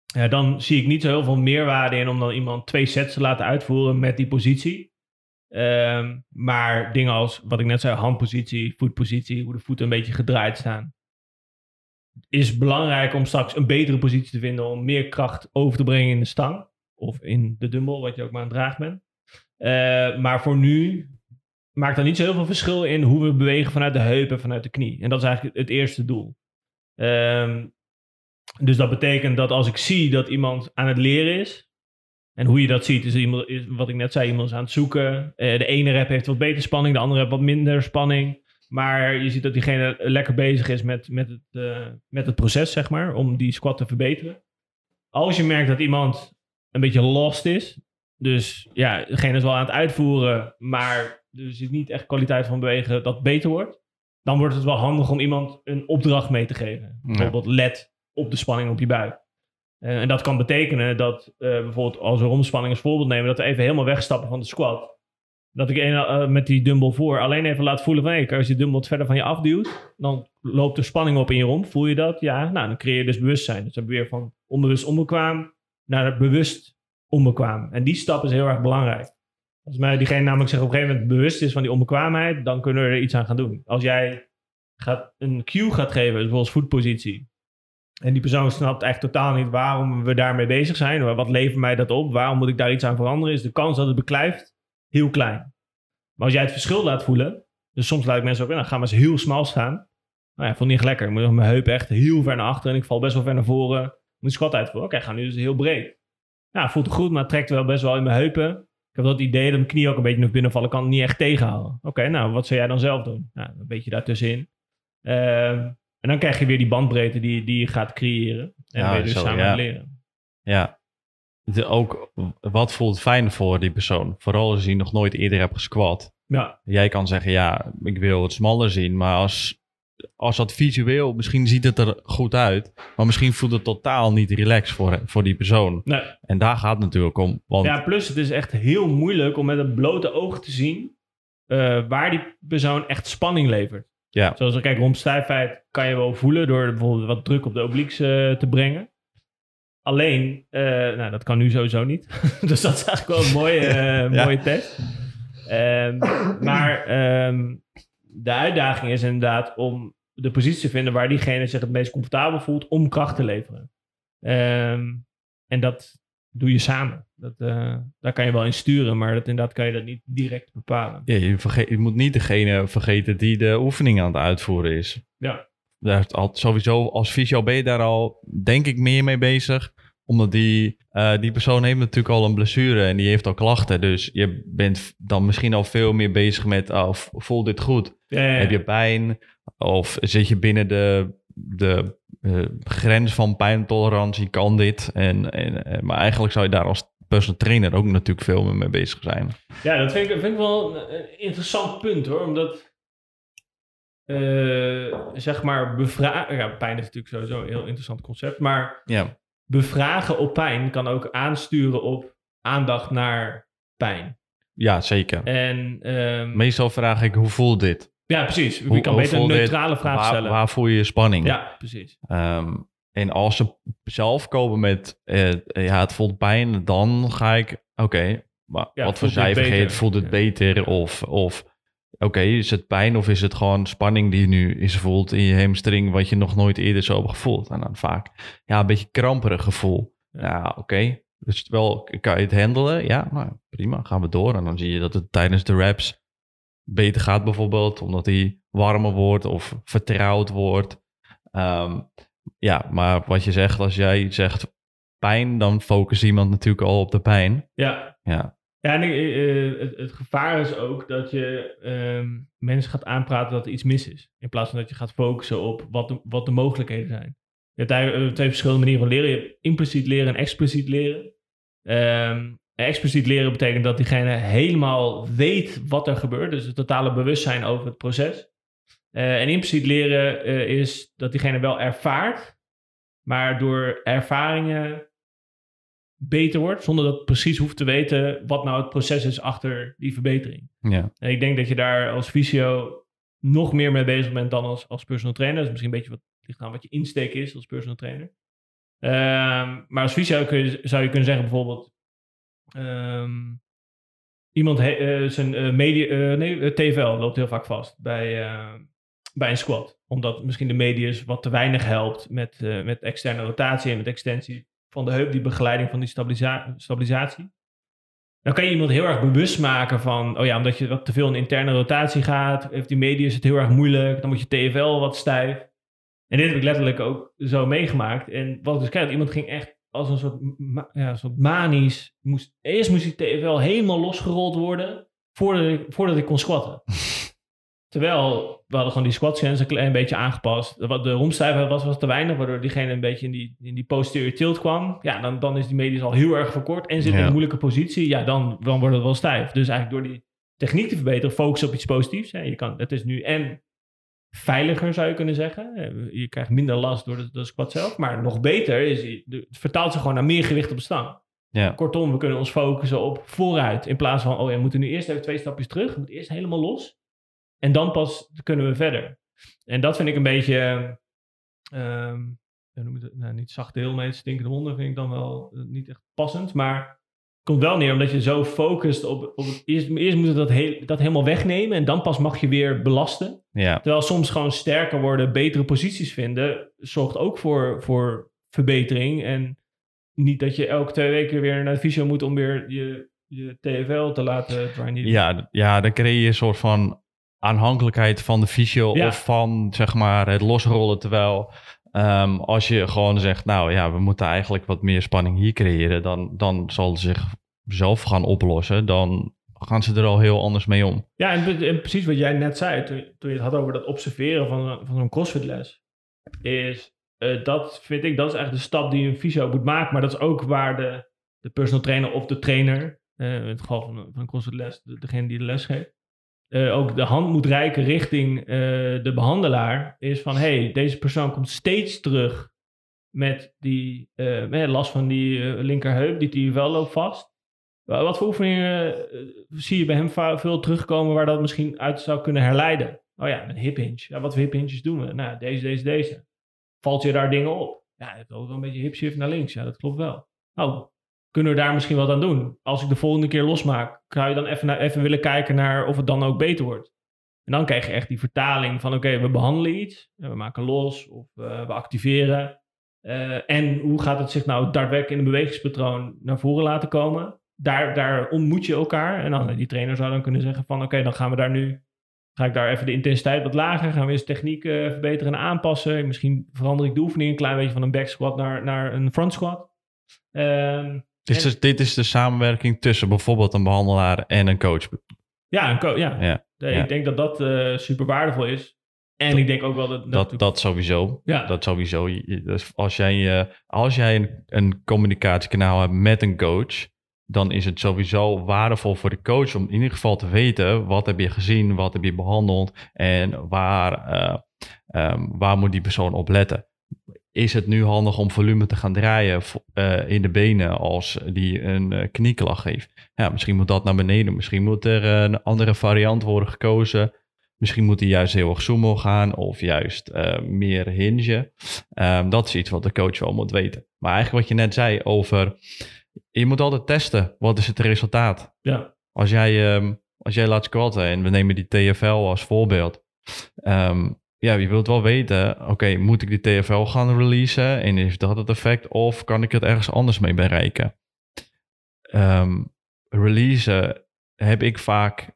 Ja, dan zie ik niet zo heel veel meerwaarde in om dan iemand twee sets te laten uitvoeren met die positie. Um, maar dingen als, wat ik net zei, handpositie, voetpositie, hoe de voeten een beetje gedraaid staan is belangrijk om straks een betere positie te vinden om meer kracht over te brengen in de stang. Of in de dumbbell, wat je ook maar aan het dragen bent. Uh, maar voor nu maakt dat niet zo heel veel verschil in hoe we bewegen vanuit de heup en vanuit de knie. En dat is eigenlijk het eerste doel. Um, dus dat betekent dat als ik zie dat iemand aan het leren is, en hoe je dat ziet, is, iemand, is wat ik net zei, iemand is aan het zoeken. Uh, de ene rep heeft wat beter spanning, de andere heeft wat minder spanning. Maar je ziet dat diegene lekker bezig is met, met, het, uh, met het proces, zeg maar, om die squat te verbeteren. Als je merkt dat iemand een beetje lost is, dus ja, degene is wel aan het uitvoeren, maar er zit niet echt kwaliteit van bewegen dat beter wordt, dan wordt het wel handig om iemand een opdracht mee te geven. Bijvoorbeeld let op de spanning op je buik. Uh, en dat kan betekenen dat uh, bijvoorbeeld als we romspanning als voorbeeld nemen, dat we even helemaal wegstappen van de squat dat ik een, uh, met die dumbbell voor alleen even laat voelen van... Hey, als je dumbbell wat verder van je afduwt, dan loopt er spanning op in je romp. Voel je dat? Ja. Nou, dan creëer je dus bewustzijn. Dus dan weer van onbewust onbekwaam naar bewust onbekwaam. En die stap is heel erg belangrijk. Als mij diegene namelijk zich op een gegeven moment bewust is van die onbekwaamheid, dan kunnen we er iets aan gaan doen. Als jij gaat, een cue gaat geven, zoals voetpositie, en die persoon snapt eigenlijk totaal niet waarom we daarmee bezig zijn, wat levert mij dat op, waarom moet ik daar iets aan veranderen, is de kans dat het beklijft heel klein. Maar als jij het verschil laat voelen, dus soms laat ik mensen ook, nou gaan we eens heel smal staan. Nou ja, vond niet lekker. Ik moet mijn heup echt heel ver naar achteren en ik val best wel ver naar voren. Moet squat uitvoeren. Oké, okay, ga nu dus heel breed. Nou, voelt goed, maar het trekt wel best wel in mijn heupen. Ik heb dat idee dat mijn knie ook een beetje nog binnenvallen kan het niet echt tegenhouden. Oké, nou, wat zou jij dan zelf doen? Nou, een beetje daartussenin. Uh, en dan krijg je weer die bandbreedte die, die je gaat creëren. En ja, weer dus samen ja. leren. Ja, de, ook wat voelt fijn voor die persoon? Vooral als je nog nooit eerder hebt gesquat. Ja. Jij kan zeggen, ja, ik wil het smaller zien. Maar als, als dat visueel, misschien ziet het er goed uit. Maar misschien voelt het totaal niet relaxed voor, voor die persoon. Nee. En daar gaat het natuurlijk om. Want... Ja, plus het is echt heel moeilijk om met het blote oog te zien... Uh, waar die persoon echt spanning levert. Ja. Zoals, kijk, rond stijfheid kan je wel voelen... door bijvoorbeeld wat druk op de obliques uh, te brengen. Alleen, uh, nou, dat kan nu sowieso niet. dus dat is eigenlijk wel een mooie, uh, ja. mooie test. Um, maar um, de uitdaging is inderdaad om de positie te vinden waar diegene zich het meest comfortabel voelt om kracht te leveren. Um, en dat doe je samen. Dat, uh, daar kan je wel in sturen, maar dat, inderdaad kan je dat niet direct bepalen. Ja, je, vergeet, je moet niet degene vergeten die de oefening aan het uitvoeren is. Ja. Daar al, sowieso als fysio ben je daar al, denk ik, meer mee bezig omdat die, uh, die persoon heeft natuurlijk al een blessure en die heeft al klachten. Dus je bent dan misschien al veel meer bezig met, oh, voelt dit goed? Ja, ja, ja. Heb je pijn? Of zit je binnen de, de grens van pijntolerantie kan dit. En, en, maar eigenlijk zou je daar als personal trainer ook natuurlijk veel meer mee bezig zijn. Ja, dat vind ik, vind ik wel een interessant punt hoor. Omdat, zeg maar, bevragen... Ja, pijn is natuurlijk sowieso een heel interessant concept. Maar ja. Bevragen op pijn kan ook aansturen op aandacht naar pijn. Ja, zeker. En, um, Meestal vraag ik, hoe voelt dit? Ja, precies. Je kan beter een neutrale vraag waar, stellen. Waar voel je spanning? Ja, precies. Um, en als ze zelf komen met, uh, ja, het voelt pijn, dan ga ik, oké, okay, maar ja, wat voor cijfer geeft, voelt het beter? Of, of oké, is het pijn of is het gewoon spanning die je nu is voelt in je hamstring, wat je nog nooit eerder zo hebt gevoeld? En dan vaak, ja, een beetje kramperig gevoel. Ja, oké. Dus wel, kan je het handelen? Ja, nou, prima, gaan we door. En dan zie je dat het tijdens de raps beter gaat bijvoorbeeld, omdat hij warmer wordt of vertrouwd wordt. Um, ja, maar wat je zegt, als jij zegt pijn, dan focust iemand natuurlijk al op de pijn. Ja. Ja. Ja, en uh, het, het, gevaar is ook dat je um, mensen gaat aanpraten dat er iets mis is. In plaats van dat je gaat focussen op wat de, wat de mogelijkheden zijn. Je hebt eigenlijk twee verschillende manieren van leren. Je hebt impliciet leren en expliciet leren. Um, expliciet leren betekent dat diegene helemaal weet wat er gebeurt. Dus het totale bewustzijn over het proces. En impliciet leren is dat diegene wel ervaart, maar door ervaringen beter wordt, zonder dat precies hoeft te weten wat nou het proces is achter die verbetering. Ja. En ik denk dat je daar als fysio nog meer mee bezig bent dan als, als personal trainer. Dat is misschien een beetje wat ligt aan wat je insteek is als personal trainer. Um, maar als fysio kun je, zou je kunnen zeggen bijvoorbeeld... Um, iemand uh, zijn uh, media, uh, nee, TVL loopt heel vaak vast bij, bij een squat. Omdat misschien de medius wat te weinig helpt met, met externe rotatie en met extensie van de heup, die begeleiding van die stabilisa stabilisatie. Dan kan je iemand heel erg bewust maken van, oh ja, omdat je wat te veel in interne rotatie gaat, heeft die medius het heel erg moeilijk, dan moet je TFL wat stijf. En dit heb ik letterlijk ook zo meegemaakt. En wat ik dus kijk, iemand ging echt als een soort, ja, manisch. Moest, eerst moest die TFL helemaal losgerold worden voordat ik, voordat ik kon squatten. Terwijl we hadden gewoon die squat scans een klein beetje aangepast. De, de romstijfheid was, was te weinig, waardoor diegene een beetje in die, in die posterior tilt kwam. Ja, dan, dan is die medius al heel erg verkort en zit in een moeilijke positie. Ja, dan, dan wordt het wel stijf. Dus eigenlijk door die techniek te verbeteren, focus op iets positiefs. Hè. Je kan, het is nu en veiliger, zou je kunnen zeggen. Eh, je krijgt minder last door de, de squat zelf. Maar nog beter is, het vertaalt zich gewoon naar meer gewicht op de stang. Ja. Kortom, we kunnen ons focussen op vooruit. In plaats van, oh ja, we moeten nu eerst even twee stapjes terug. We moeten eerst helemaal los. En dan pas kunnen we verder. En dat vind ik een beetje, um, noem het, nou, niet zachte heel mee, stinkende honden vind ik dan wel uh, niet echt passend. Maar komt wel neer omdat je zo focust op, op eerst, eerst moet je dat, heel, dat helemaal wegnemen en dan pas mag je weer belasten. Ja. Terwijl soms gewoon sterker worden, betere posities vinden, zorgt ook voor, voor verbetering. En niet dat je elke twee weken weer naar de fysio moet om weer je, je TFL te laten. Ja, ja, dan creëer je een soort van aanhankelijkheid van de fysio of van zeg maar het losrollen. Terwijl um, als je gewoon zegt, nou ja, we moeten eigenlijk wat meer spanning hier creëren, dan, dan zal het zich zelf gaan oplossen. Dan gaan ze er al heel anders mee om. Ja, en, precies wat jij net zei, toen, toen, je het had over dat observeren van, van zo'n crossfit-les, is uh, dat vind ik, dat is eigenlijk de stap die een fysio moet maken. Maar dat is ook waar de, de personal trainer of de trainer, uh, in het geval van, van een crossfit-les, degene die de les geeft, uh, ook de hand moet reiken richting uh, de behandelaar, is van hey, deze persoon komt steeds terug met die uh, met last van die linkerheup, die die wel loopt vast. Wat voor oefeningen zie je bij hem veel terugkomen waar dat misschien uit zou kunnen herleiden? Oh ja, een hip hinge. Ja, wat voor hip hinges doen we? Nou, deze, deze, deze. Valt je daar dingen op? Ja, je hebt wel een beetje hip shift naar links. Ja, dat klopt wel. Oh, kunnen we daar misschien wat aan doen? Als ik de volgende keer losmaak, zou je dan even, even willen kijken naar of het dan ook beter wordt? En dan krijg je echt die vertaling van oké, we behandelen iets, we maken los of uh, we activeren. Uh, en hoe gaat het zich nou daadwerkelijk in een bewegingspatroon naar voren laten komen? Daar, daar ontmoet je elkaar. En dan die trainer zou dan kunnen zeggen van oké, dan gaan we daar nu, ga ik daar even de intensiteit wat lager, gaan we eens techniek uh, verbeteren en aanpassen. Misschien verander ik de oefening een klein beetje van een back squat naar, naar een front squat. Um, dus, dus dit is de samenwerking tussen bijvoorbeeld een behandelaar en een coach. Ja, een coach. Ja. ja. Ik denk dat dat uh, super waardevol is. En ik denk ook wel dat... Dat, dat, sowieso. Ja. Dat sowieso. Dus als jij, uh, als jij een, een communicatiekanaal hebt met een coach dan is het sowieso waardevol voor de coach om in ieder geval te weten wat heb je gezien, wat heb je behandeld en waar, uh, um, waar moet die persoon op letten. Is het nu handig om volume te gaan draaien uh, in de benen als die een uh, knieklacht heeft? Ja, misschien moet dat naar beneden. Misschien moet er een andere variant worden gekozen. Misschien moet hij juist heel erg zoomel gaan of juist meer hingen. Um, dat is iets wat de coach wel moet weten. Maar eigenlijk wat je net zei over je moet altijd testen. Wat is het resultaat? Ja. Als jij, um, als jij laat squatten en we nemen die TFL als voorbeeld. Um, ja, je wilt wel weten, oké, moet ik die TFL gaan releasen en heeft dat het effect of kan ik het ergens anders mee bereiken? Um, releasen heb ik vaak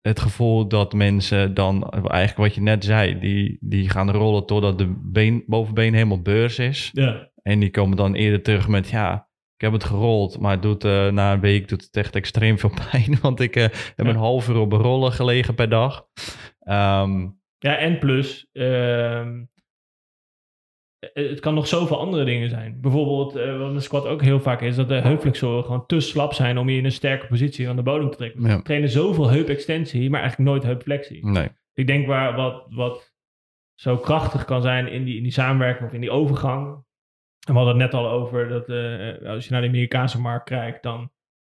het gevoel dat mensen dan, eigenlijk wat je net zei, die, die gaan rollen totdat de been, bovenbeen helemaal beurs is. Ja. En die komen dan eerder terug met, ja, ik heb het gerold, maar het doet, uh, na een week doet het echt extreem veel pijn. Want ik uh, heb een half uur op rollen gelegen per dag. Um, ja, en plus, uh, het kan nog zoveel andere dingen zijn. Bijvoorbeeld, uh, wat een squat ook heel vaak is, dat de heupflexoren gewoon te slap zijn om je in een sterke positie aan de bodem te trekken. Ja. We trainen zoveel heupextensie, maar eigenlijk nooit heupflexie. Nee. Ik denk waar, wat, wat zo krachtig kan zijn in die, in die samenwerking of in die overgang, en we hadden het net al over dat uh, als je naar de Amerikaanse markt kijkt, dan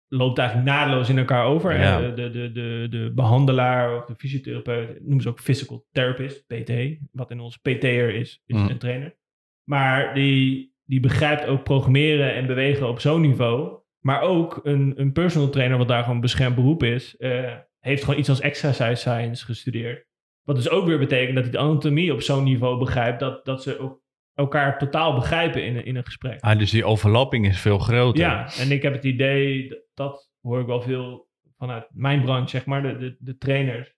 loopt eigenlijk naadloos in elkaar over. Ja. De, de, de, de, behandelaar of de fysiotherapeut, noemen ze ook physical therapist, PT, wat in ons PT'er is, is mm. een trainer. Maar die, die begrijpt ook programmeren en bewegen op zo'n niveau. Maar ook een, een personal trainer, wat daar gewoon beschermd beroep is, uh, heeft gewoon iets als exercise science gestudeerd. Wat dus ook weer betekent dat hij de anatomie op zo'n niveau begrijpt, dat, dat ze ook elkaar totaal begrijpen in, in een gesprek. Ah, dus die overlapping is veel groter. Ja, en ik heb het idee, dat, hoor ik wel veel vanuit mijn branche, zeg maar, de, de, de trainers,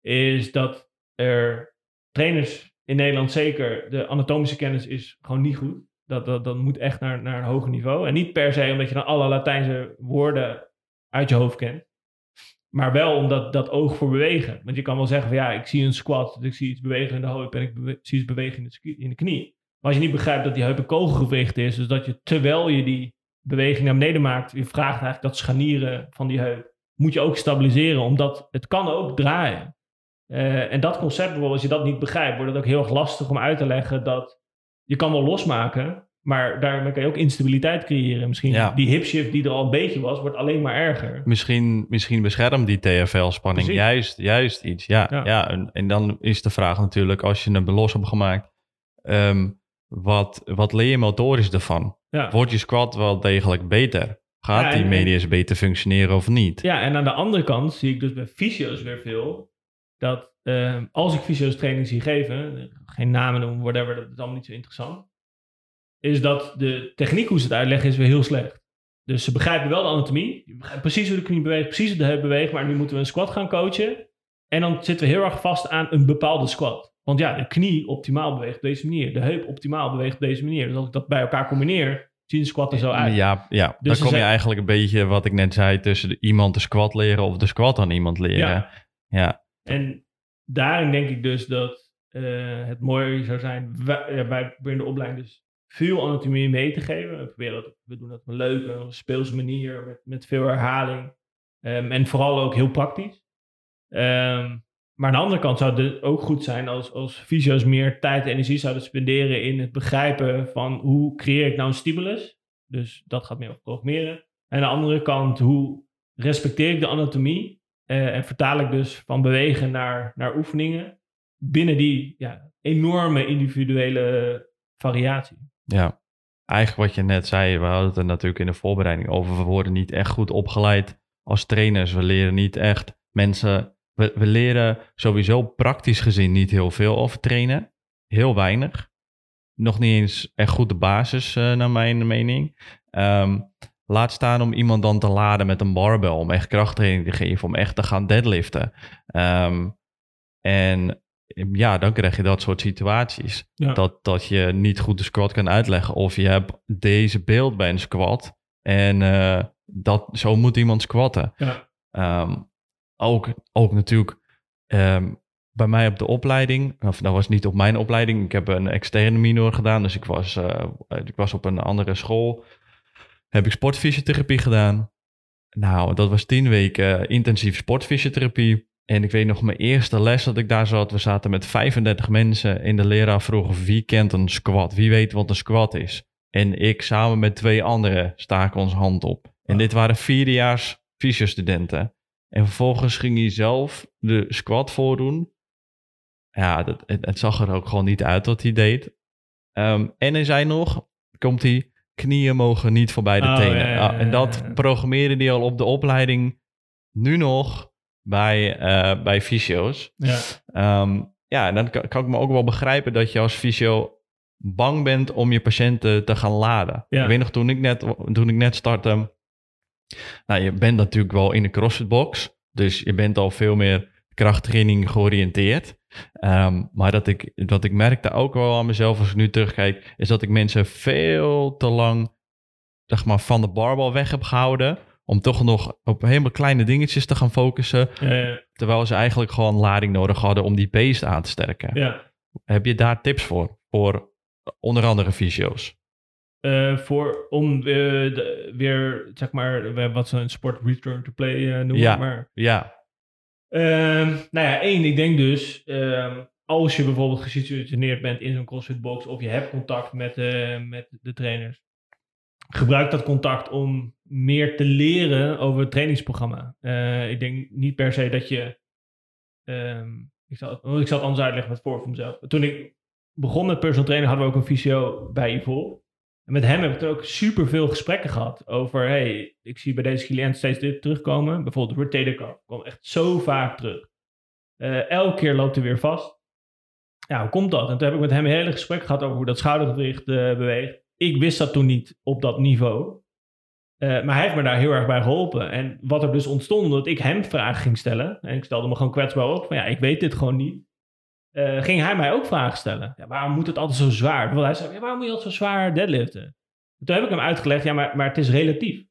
is dat er trainers in Nederland zeker, de anatomische kennis is gewoon niet goed. Dat, dat, dat moet echt naar, naar een hoger niveau. En niet per se omdat je dan alle Latijnse woorden uit je hoofd kent. Maar wel omdat dat oog voor bewegen. Want je kan wel zeggen van ja, ik zie een squat, ik zie iets bewegen in de heup en ik zie iets bewegen in de, in de knie. Maar als je niet begrijpt dat die heup een kogelgewicht is, dus dat je terwijl je die beweging naar beneden maakt, je vraagt eigenlijk dat scharnieren van die heup, moet je ook stabiliseren, omdat het kan ook draaien. Uh, en dat concept bijvoorbeeld, als je dat niet begrijpt, wordt het ook heel erg lastig om uit te leggen dat je kan wel losmaken, maar daarmee kan je ook instabiliteit creëren. Misschien ja. die hipshift die er al een beetje was, wordt alleen maar erger. Misschien, misschien beschermt die TFL-spanning juist, juist iets. Ja, ja. ja en, en, dan is de vraag natuurlijk, als je een los hebt gemaakt, um, wat, wat leer je motorisch ervan? Wordt je squat wel degelijk beter? Gaat die medius beter functioneren of niet? Ja, en aan de andere kant zie ik dus bij fysio's weer veel dat uh, als ik fysio's training zie geven, geen namen noemen, whatever, dat is allemaal niet zo interessant, is dat de techniek hoe ze het uitleggen is weer heel slecht. Dus ze begrijpen wel de anatomie, precies hoe de knie beweegt, precies hoe de heup beweegt, maar nu moeten we een squat gaan coachen. En dan zitten we heel erg vast aan een bepaalde squat. Want ja, de knie optimaal beweegt op deze manier. De heup optimaal beweegt op deze manier. Dus als ik dat bij elkaar combineer, zien de squat er zo uit. Ja, ja. Dus dan kom je eigenlijk een beetje wat ik net zei tussen iemand de squat leren of de squat aan iemand leren. Ja. ja. En daarin denk ik dus dat uh, het mooie zou zijn, wij, wij proberen de opleiding dus veel anatomie mee te geven. We, proberen dat, we doen dat op een leuke, speelse manier, met, met veel herhaling. Um, en vooral ook heel praktisch. Um, maar aan de andere kant zou het ook goed zijn als, als fysio's meer tijd en energie zouden spenderen in het begrijpen van hoe creëer ik nou een stimulus. Dus dat gaat meer over programmeren. En aan de andere kant, hoe respecteer ik de anatomie eh, en vertaal ik dus van bewegen naar, naar oefeningen binnen die ja, enorme individuele variatie. Ja, eigenlijk wat je net zei, we hadden het er natuurlijk in de voorbereiding over. We worden niet echt goed opgeleid als trainers. We leren niet echt mensen we, we leren sowieso praktisch gezien niet heel veel over trainen. Heel weinig. Nog niet eens echt goed de basis, uh, naar mijn mening. Um, laat staan om iemand dan te laden met een barbell. Om echt krachttraining te geven. Om echt te gaan deadliften. Um, en ja, dan krijg je dat soort situaties. Dat, dat je niet goed de squat kan uitleggen. Of je hebt deze beeld bij een squat. En uh, dat, zo moet iemand squatten. Ja. Um, ook, ook natuurlijk um, bij mij op de opleiding, of dat was niet op mijn opleiding, ik heb een externe minor gedaan, dus ik was, uh, ik was op een andere school. Heb ik sportfysiotherapie gedaan. Nou, dat was tien weken intensief sportfysiotherapie. En ik weet nog mijn eerste les dat ik daar zat. We zaten met 35 mensen en de leraar vroeg wie kent een squat? Wie weet wat een squat is? En ik samen met twee anderen staken ons hand op. En dit waren vierdejaars fysiostudenten. En vervolgens ging hij zelf de squat voordoen. Ja, dat, het, zag er ook gewoon niet uit wat hij deed. Ehm, en hij zei nog, komt hij, knieën mogen niet voorbij de oh, tenen. Ja, en dat programmeerde hij al op de opleiding nu nog bij, uh, bij fysio's. Ja. Um, ja, en dan kan, kan, ik me ook wel begrijpen dat je als fysio bang bent om je patiënten te gaan laden. Ik weet nog, toen ik net, toen ik net startte, nou, je bent natuurlijk wel in de CrossFit box, dus je bent al veel meer krachttraining georiënteerd. Ehm, maar dat ik, dat ik merkte ook wel aan mezelf als ik nu terugkijk, is dat ik mensen veel te lang zeg maar, van de barbel weg heb gehouden. Om toch nog op helemaal kleine dingetjes te gaan focussen. Ja, terwijl ze eigenlijk gewoon lading nodig hadden om die beest aan te sterken. Ja. Heb je daar tips voor? Voor onder andere fysio's? Uh, voor, om uh, de, weer, zeg maar, wat ze een sport return to play uh, noemen. Ja, maar, ja. Ehm, nou ja, één, ik denk dus, ehm, als je bijvoorbeeld gesitueerd bent in zo'n CrossFit box of je hebt contact met, met de trainers, gebruik dat contact om meer te leren over het trainingsprogramma. ik denk niet per se dat je, um, ik, zal, ik zal het anders uitleggen met voor voor mezelf. Toen ik begon met personal trainer hadden we ook een fysio bij Yvol. En met hem heb ik er ook super veel gesprekken gehad over, hey, ik zie bij deze cliënt steeds dit terugkomen. Bijvoorbeeld rotator cuff, kwam echt zo vaak terug. Uh, elke keer loopt hij weer vast. Ja, hoe komt dat? En toen heb ik met hem een hele gesprek gehad over hoe dat schoudergewicht uh, beweegt. Ik wist dat toen niet op dat niveau. Uh, maar hij heeft me daar heel erg bij geholpen. En wat er dus ontstond, dat ik hem vragen ging stellen. En ik stelde me gewoon kwetsbaar op. Van ja, ik weet dit gewoon niet. Uh, ging hij mij ook vragen stellen. Ja, waarom moet het altijd zo zwaar? Want hij zei, waarom moet je altijd zo zwaar deadliften? Toen heb ik hem uitgelegd, ja, maar, maar het is relatief.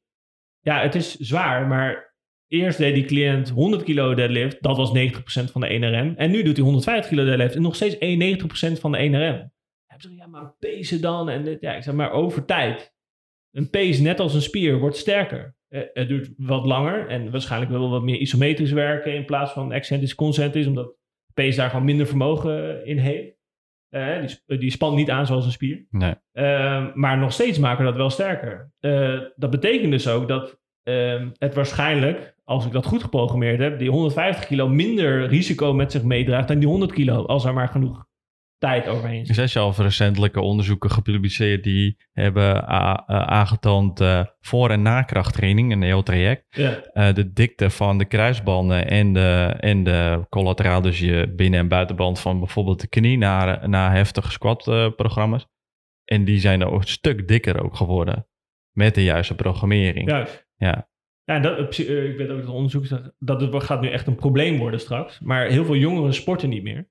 Ja, het is zwaar, maar eerst deed die cliënt 100 kilo deadlift. Dat was 90% van de NRM. En nu doet hij 150 kilo deadlift en nog steeds 91% van de NRM. Hij zei, ja, maar pezen dan? En dit, ja, ik zeg, maar over tijd. Een pees, net als een spier, wordt sterker. Uh, het duurt wat langer en waarschijnlijk wel wat meer isometrisch werken in plaats van excentrisch concentrisch, omdat pees daar gewoon minder vermogen in heeft. Uh, die, die spant niet aan zoals een spier. Nee. Uh, maar nog steeds maken we dat wel sterker. Uh, dat betekent dus ook dat ehm, het waarschijnlijk, als ik dat goed geprogrammeerd heb, die 150 kilo minder risico met zich meedraagt dan die 100 kilo. Als er maar genoeg tijd overheen Er zijn zelf recentelijke onderzoeken gepubliceerd die hebben aangetoond uh, voor- en na krachttraining, een heel traject, ja. uh, de dikte van de kruisbanden en de, en de collateraal, dus je binnen- en buitenband van bijvoorbeeld de knie na, na heftige squat-programma's. Uh, en die zijn ook een stuk dikker ook geworden met de juiste programmering. Juist. Ja. Ja, dat, ik weet ook dat onderzoek zegt dat het gaat nu echt een probleem worden straks. Maar heel veel jongeren sporten niet meer.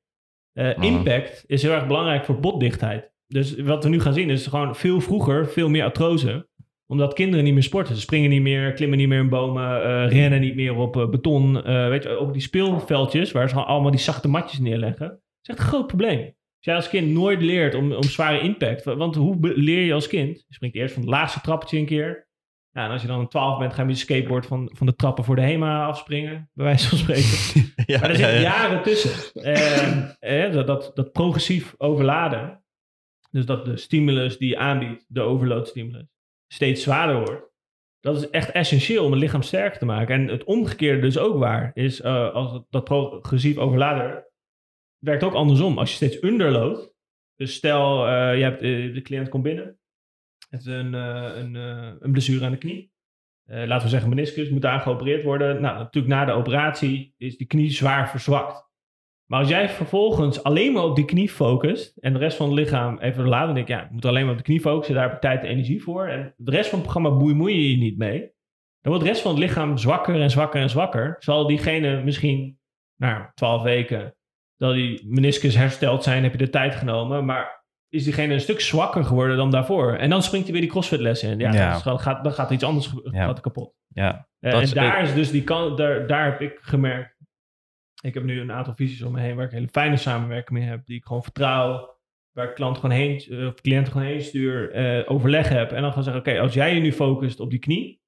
Uh, impact is heel erg belangrijk voor botdichtheid. Dus wat we nu gaan zien is gewoon veel vroeger veel meer artrose. Omdat kinderen niet meer sporten. Ze springen niet meer, klimmen niet meer in bomen, uh, rennen niet meer op uh, beton. weet je, op die speelveldjes waar ze allemaal die zachte matjes neerleggen. Dat is echt een groot probleem. Als jij als kind nooit leert om, om zware impact. Want hoe leer je als kind? Je springt eerst van het laagste trappetje een keer. Ja, en als je dan een 12 bent, ga je met je skateboard van, van de trappen voor de HEMA afspringen, bij wijze van spreken. ja, maar er zitten jaren tussen. eh, dat, dat, dat progressief overladen, dus dat de stimulus die je aanbiedt, de overload stimulus, steeds zwaarder wordt. Dat is echt essentieel om het lichaam sterker te maken. En het omgekeerde dus ook waar, is uh, als dat progressief overladen werkt ook andersom. Als je steeds underload, dus stel uh, je hebt, uh, de cliënt komt binnen, het een, uh, een, uh, een blessure aan de knie. Uh, laten we zeggen meniscus, moet daar geopereerd worden. Nou, natuurlijk na de operatie is die knie zwaar verzwakt. Maar als jij vervolgens alleen maar op die knie focust en de rest van het lichaam even laat, dan denk ik, ja, moet alleen maar op de knie focussen, daar heb ik tijd en energie voor. En de rest van het programma boeien je je niet mee. Dan wordt de rest van het lichaam zwakker en zwakker en zwakker. Zal diegene misschien, nou, 12 weken, dat die meniscus hersteld zijn, heb je de tijd genomen. Maar is diegene een stuk zwakker geworden dan daarvoor. En dan springt hij weer die crossfit lessen in. Ja, ja. Dan, gaat, dan gaat iets anders ja. gaat kapot. Ja, uh, en daar is dus die kan, daar, daar heb ik gemerkt. Ik heb nu een aantal visies om me heen waar ik hele fijne samenwerking mee heb, die ik gewoon vertrouw. Waar ik klant gewoon heen, of cliënt gewoon heen stuur, overleg heb. En dan gaan zeggen, oké, als jij je nu focust op die knie,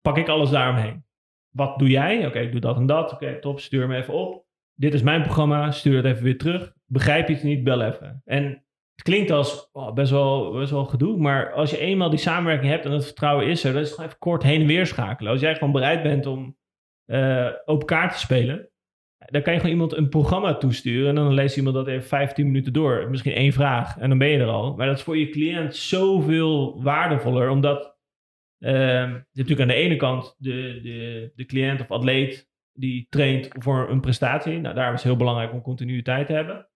pak ik alles daaromheen. Wat doe jij? Oké, ik doe dat en dat. Oké, top, stuur me even op. Dit is mijn programma, stuur het even weer terug. Begrijp je het niet, bel even. En het klinkt als oh, best, wel, best wel gedoe, maar als je eenmaal die samenwerking hebt en het vertrouwen is er, dan is het gewoon even kort heen en weer schakelen. Als jij gewoon bereid bent om uh, open kaart te spelen, dan kan je gewoon iemand een programma toesturen en dan leest iemand dat even 15 minuten door. Misschien één vraag en dan ben je er al. Maar dat is voor je cliënt zoveel waardevoller, omdat uh, natuurlijk aan de ene kant de, de, de cliënt of atleet die traint voor een prestatie. Nou, daarom is het heel belangrijk om continuïteit te hebben.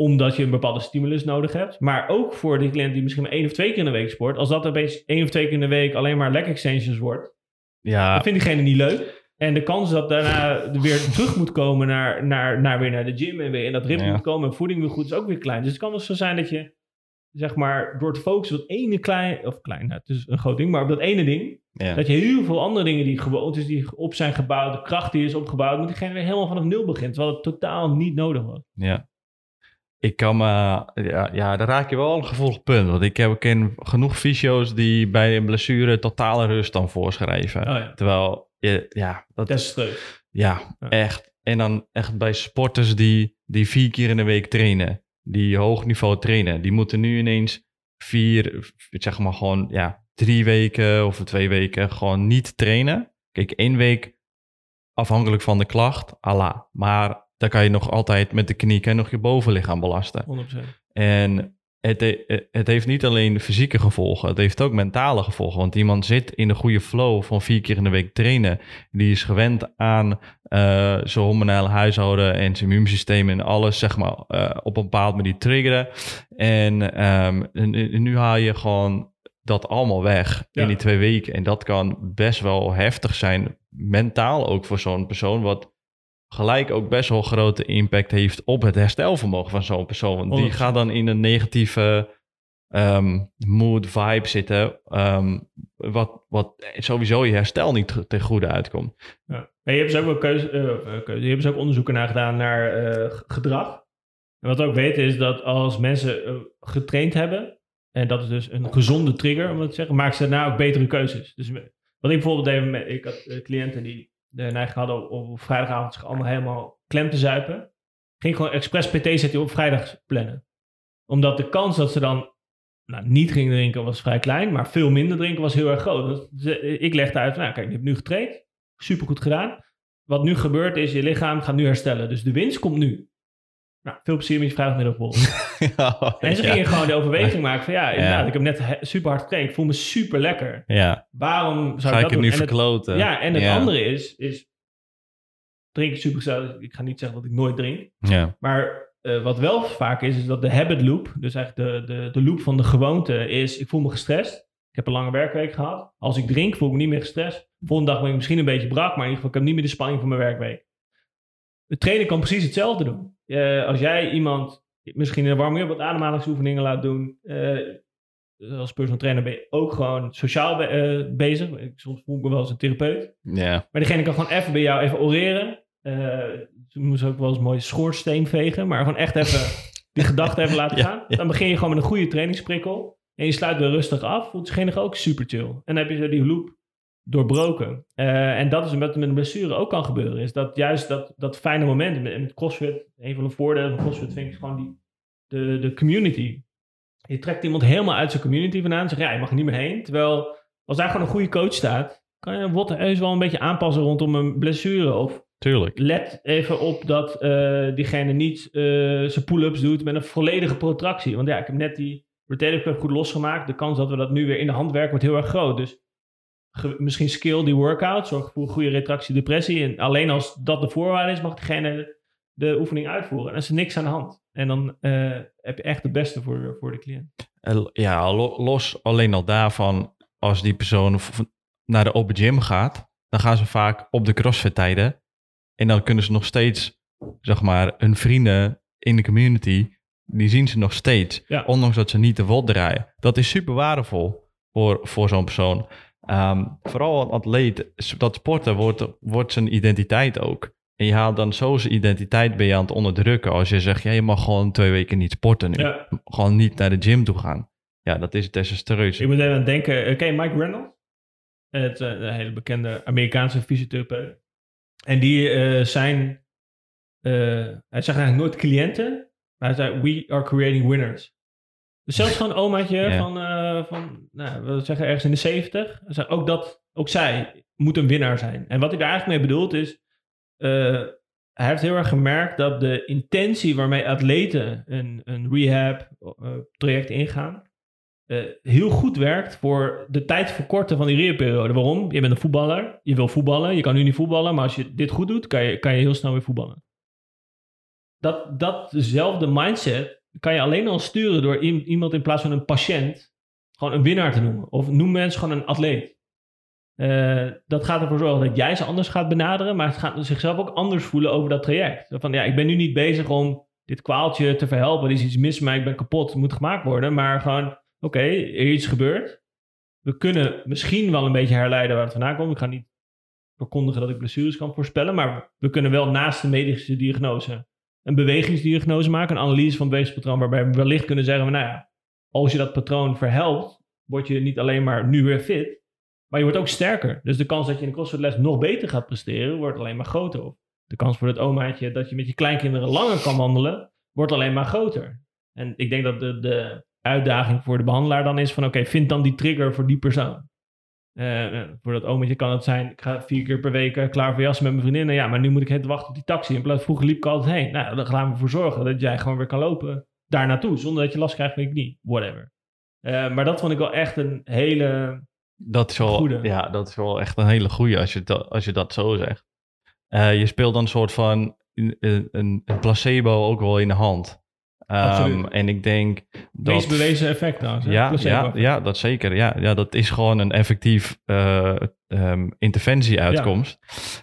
Omdat je een bepaalde stimulus nodig hebt. Maar ook voor die cliënt die misschien maar één of twee keer in de week sport. Als dat opeens één of twee keer in de week alleen maar leg extensions wordt. Ja. Dan vindt diegene niet leuk. En de kans dat daarna weer terug moet komen naar, naar, naar weer naar de gym en weer in dat ritme moet komen en voeding weer goed is ook weer klein. Dus het kan wel zo zijn dat je zeg maar, door te focussen op dat ene klein, of klein, nou, het is een groot ding, maar op dat ene ding, dat je heel veel andere dingen die gewoontes die op zijn gebouwd, de kracht die is opgebouwd, moet diegene weer helemaal vanaf nul beginnen, terwijl het totaal niet nodig was. Ja. Ik kan me, ja, ja, daar raak je wel een gevoelig punt. Want ik heb ken genoeg fysio's die bij een blessure totale rust dan voorschrijven. Oh ja. Terwijl, je, ja, dat is ja, ja, echt. En dan echt bij sporters die, die vier keer in de week trainen die hoog niveau trainen, die moeten nu ineens vier, zeg maar gewoon, ja, drie weken of twee weken gewoon niet trainen. Kijk, één week afhankelijk van de klacht, Allah. Maar dan kan je nog altijd met de knie en nog je bovenlichaam belasten. 100%. En het, eh, het, heeft niet alleen fysieke gevolgen, het heeft ook mentale gevolgen. Want iemand zit in de goede flow van vier keer in de week trainen. Die is gewend aan uh, zijn hormonale huishouden en zijn immuunsysteem en alles, zeg maar, uh, op een bepaald manier triggeren. En, um, nu haal je gewoon dat allemaal weg in die twee weken. En dat kan best wel heftig zijn, mentaal ook voor zo'n persoon, wat gelijk ook best wel grote impact heeft op het herstelvermogen van zo'n persoon. Want die gaat dan in een negatieve um, mood, vibe zitten, um, wat, wat sowieso je herstel niet ten goede uitkomt. Ja. je hebt dus ook wel keuze, uh, keuze, je hebt dus ook onderzoeken naar gedaan naar uh, gedrag. En wat we ook weten is dat als mensen uh, getraind hebben, en dat is dus een gezonde trigger, om het te zeggen, maken ze daarna ook betere keuzes. Dus wat ik bijvoorbeeld deed, met, ik had cliënten die de neiging hadden op vrijdagavond zich allemaal helemaal klem te zuipen. Ging gewoon expres PT-zetten op vrijdag plannen. Omdat de kans dat ze dan nou, niet gingen drinken was vrij klein, maar veel minder drinken was heel erg groot. Ik legde uit, nou kijk, je hebt nu getraind, supergoed gedaan. Wat nu gebeurt is, je lichaam gaat nu herstellen. Dus de winst komt nu. Nou, veel plezier met je vrijdagmiddag ja, en ze gingen gewoon de overweging maken van ja, inderdaad, ik heb net super hard getraind, ik voel me super lekker. Ja. Waarom zou Ga ik dat ik het nu verkloten? ja, en het andere is, is drinken super gezellig. Ik ga niet zeggen dat ik nooit drink. Ja. Maar uh, wat wel vaak is, is dat de habit loop, dus eigenlijk de, de, de loop van de gewoonte, is ik voel me gestrest. Ik heb een lange werkweek gehad. Als ik drink, voel ik me niet meer gestrest. Volgende dag ben ik misschien een beetje brak, maar in ieder geval, ik heb niet meer de spanning van mijn werkweek. De trainer kan precies hetzelfde doen. Uh, als jij iemand misschien in de warming-up wat ademhalingsoefeningen laat doen. Uh, als personal trainer ben je ook gewoon sociaal be uh, bezig. Soms voel ik me wel als een therapeut. Maar diegene kan gewoon even bij jou even oreren. ze moest ook wel eens mooi schoorsteen vegen. Maar gewoon echt even die gedachten even laten gaan. Dan begin je gewoon met een goede trainingsprikkel. En je sluit weer rustig af. Voelt diegene ook super chill. En dan heb je zo die loop doorbroken. Uh, en dat is wat met een blessure ook kan gebeuren. Is dat juist dat, dat fijne moment met, met CrossFit. Een van de voordelen van CrossFit vind ik gewoon die, de, de community. Je trekt iemand helemaal uit zijn community vandaan. En zegt, ja, je mag er niet meer heen. Terwijl als daar gewoon een goede coach staat. Kan je wat heus wel een beetje aanpassen rondom een blessure. Of Tuurlijk. let even op dat uh, diegene niet uh, zijn pull-ups doet met een volledige protractie. Want ja, ik heb net die rotator cuff goed losgemaakt. De kans dat we dat nu weer in de hand werken wordt heel erg groot. Dus misschien skill die workout, zorg voor goede retractie, depressie. En alleen als dat de voorwaarde is, mag degene de oefening uitvoeren. En dan is er niks aan de hand. En dan uh, heb je echt het beste voor, voor de cliënt. Ja, los alleen al daarvan, als die persoon naar de open gym gaat, dan gaan ze vaak op de crossfit tijden. En dan kunnen ze nog steeds, zeg maar, hun vrienden in de community, die zien ze nog steeds. Ja. Ondanks dat ze niet de wod draaien. Dat is super waardevol voor, voor zo'n persoon. Um, vooral een atleet, dat sporten wordt, wordt zijn identiteit ook. En je haalt dan zo zijn identiteit bij je aan het onderdrukken. Als je zegt, ja, je mag gewoon twee weken niet sporten nu. Gewoon niet naar de gym toe gaan. Ja, dat is desastreus. Ik moet even aan denken, ken je Mike Reynolds? Het, uh, een hele bekende Amerikaanse fysiotherapeut. En die uh, zijn, hij zegt eigenlijk nooit cliënten, maar hij zei, we are creating winners. Dus zelfs gewoon omaatje van, van nou, we zeggen ergens in de zeventig. Ook, dat, ook zij moet een winnaar zijn. En wat hij daar eigenlijk mee bedoelt is, hij heeft heel erg gemerkt dat de intentie waarmee atleten een, een rehab traject ingaan, uh, heel goed werkt voor de tijd verkorten van die rehabperiode. Waarom? Je bent een voetballer, je wil voetballen, je kan nu niet voetballen, maar als je dit goed doet, kan je, kan je heel snel weer voetballen. Dat, datzelfde mindset kan je alleen al sturen door iemand in plaats van een patiënt gewoon een winnaar te noemen. Of noem mensen gewoon een atleet. Uh, dat gaat ervoor zorgen dat jij ze anders gaat benaderen, maar het gaat zichzelf ook anders voelen over dat traject. Van ja, ik ben nu niet bezig om dit kwaaltje te verhelpen, er is iets mis mij, ik ben kapot, moet gemaakt worden, maar gewoon oké, er is iets gebeurd. We kunnen misschien wel een beetje herleiden waar het vandaan komt. Ik ga niet verkondigen dat ik blessures kan voorspellen, maar we kunnen wel naast de medische diagnose een bewegingsdiagnose maken, een analyse van het bewegingspatroon, waarbij we wellicht kunnen zeggen, nou ja, als je dat patroon verhelpt, word je niet alleen maar nu weer fit, maar je wordt ook sterker. Dus de kans dat je in de CrossFit nog beter gaat presteren, wordt alleen maar groter. De kans voor het omaatje dat je met je kleinkinderen langer kan wandelen, wordt alleen maar groter. En ik denk dat de, de uitdaging voor de behandelaar dan is van oké, vind dan die trigger voor die persoon. Uh, voor dat ometje kan het zijn, ik ga vier keer per week uh, klaar voor jassen met mijn vriendinnen. Ja, maar nu moet ik het wachten op die taxi. In plaats vroeger liep ik altijd heen. Nou, dan gaan we ervoor zorgen dat jij gewoon weer kan lopen daar naartoe. Zonder dat je last krijgt van je knie. Whatever. Uh, maar dat vond ik wel echt een hele dat is wel, goede. Ja, dat is wel echt een hele goede als je, dat, als je dat zo zegt. je speelt dan een soort van een, een, een placebo ook wel in de hand. Um, en ik denk dat... Meest bewezen effect trouwens. Ja, ja, ja, dat zeker. Ja, ja, dat is gewoon een effectief uh, um, interventie-uitkomst.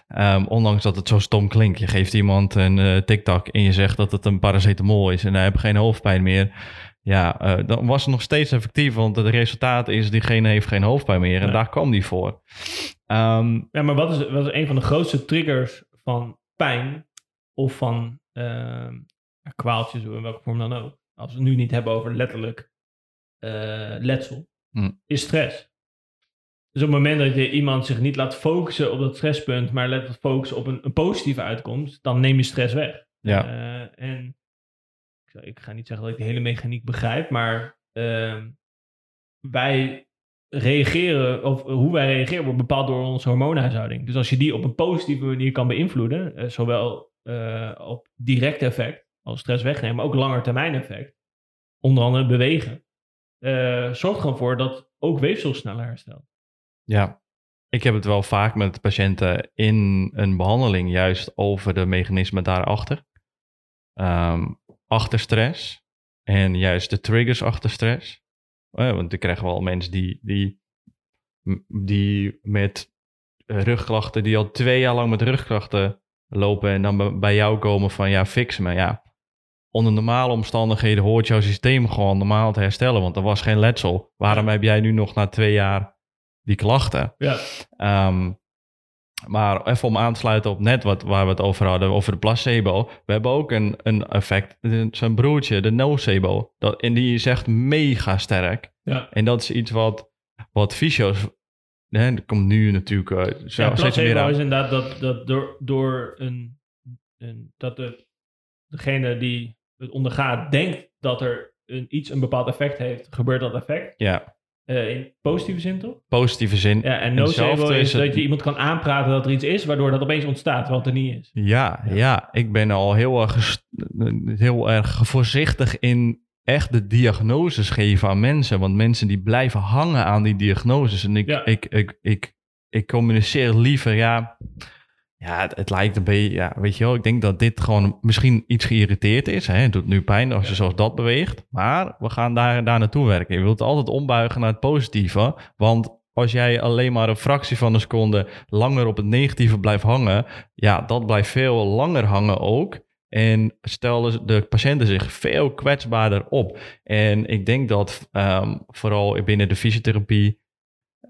Ja. Um, ondanks dat het zo stom klinkt. Je geeft iemand een uh, TikTok en je zegt dat het een paracetamol is en hij heeft geen hoofdpijn meer. Ja, uh, dan was het nog steeds effectief, want het resultaat is diegene heeft geen hoofdpijn meer en ja. daar kwam die voor. ja, maar wat is, wat is een van de grootste triggers van pijn of van kwaaltjes, in welke vorm dan ook. Als we het nu niet hebben over letterlijk uh, letsel, hm. is stress. Dus op het moment dat je iemand zich niet laat focussen op dat stresspunt, maar laat focussen op een, een positieve uitkomst, dan neem je stress weg. Ja. Uh, en ik, ik, ga niet zeggen dat ik de hele mechaniek begrijp, maar uh, wij reageren, of hoe wij reageren, wordt bepaald door onze hormoonhuishouding. Dus als je die op een positieve manier kan beïnvloeden, uh, zowel op direct effect stress wegnemen, maar ook langer termijn effect. Onder andere bewegen. Uh, zorgt gewoon voor dat ook weefsel sneller herstelt. Ja, ik heb het wel vaak met patiënten in een behandeling juist over de mechanismen daarachter. Um, achter stress en juist de triggers achter stress. Uh, want ik krijg wel mensen die, die, die met rugklachten, die al twee jaar lang met rugklachten lopen en dan bij jou komen van ja, fix me. Ja, onder normale omstandigheden hoort jouw systeem gewoon normaal te herstellen, want er was geen letsel. Waarom heb jij nu nog na twee jaar die klachten? Ja. Um, maar even om aan te sluiten op net wat, waar we het over hadden, over de placebo. We hebben ook een, een effect, zijn broertje, de nocebo. Dat, en die is echt mega sterk. Ja. En dat is iets wat, wat fysio's... Hè, dat komt nu natuurlijk uh, ja, placebo is inderdaad dat, dat door, door een, een... dat de, degene die het ondergaat, denkt dat er een, iets een bepaald effect heeft, gebeurt dat effect. Ja. Uh, in positieve zin toch? Positieve zin. Ja, en nocebo is, dat je iemand kan aanpraten dat er iets is, waardoor dat opeens ontstaat, wat er niet is. Ja, ja. ik ben al heel erg, heel erg voorzichtig in echt de diagnoses geven aan mensen. Want mensen die blijven hangen aan die diagnoses. En ik, ik, ik, ik, ik, ik communiceer liever, ja, ja, het, lijkt een beetje, ja, weet je wel, ik denk dat dit gewoon misschien iets geïrriteerd is. Hè? Het doet nu pijn als je zoals dat beweegt, maar we gaan daar, daar naartoe werken. Je wilt altijd ombuigen naar het positieve, want als jij alleen maar een fractie van een seconde langer op het negatieve blijft hangen, ja, dat blijft veel langer hangen ook. En stellen de patiënten zich veel kwetsbaarder op. En ik denk dat um, vooral binnen de fysiotherapie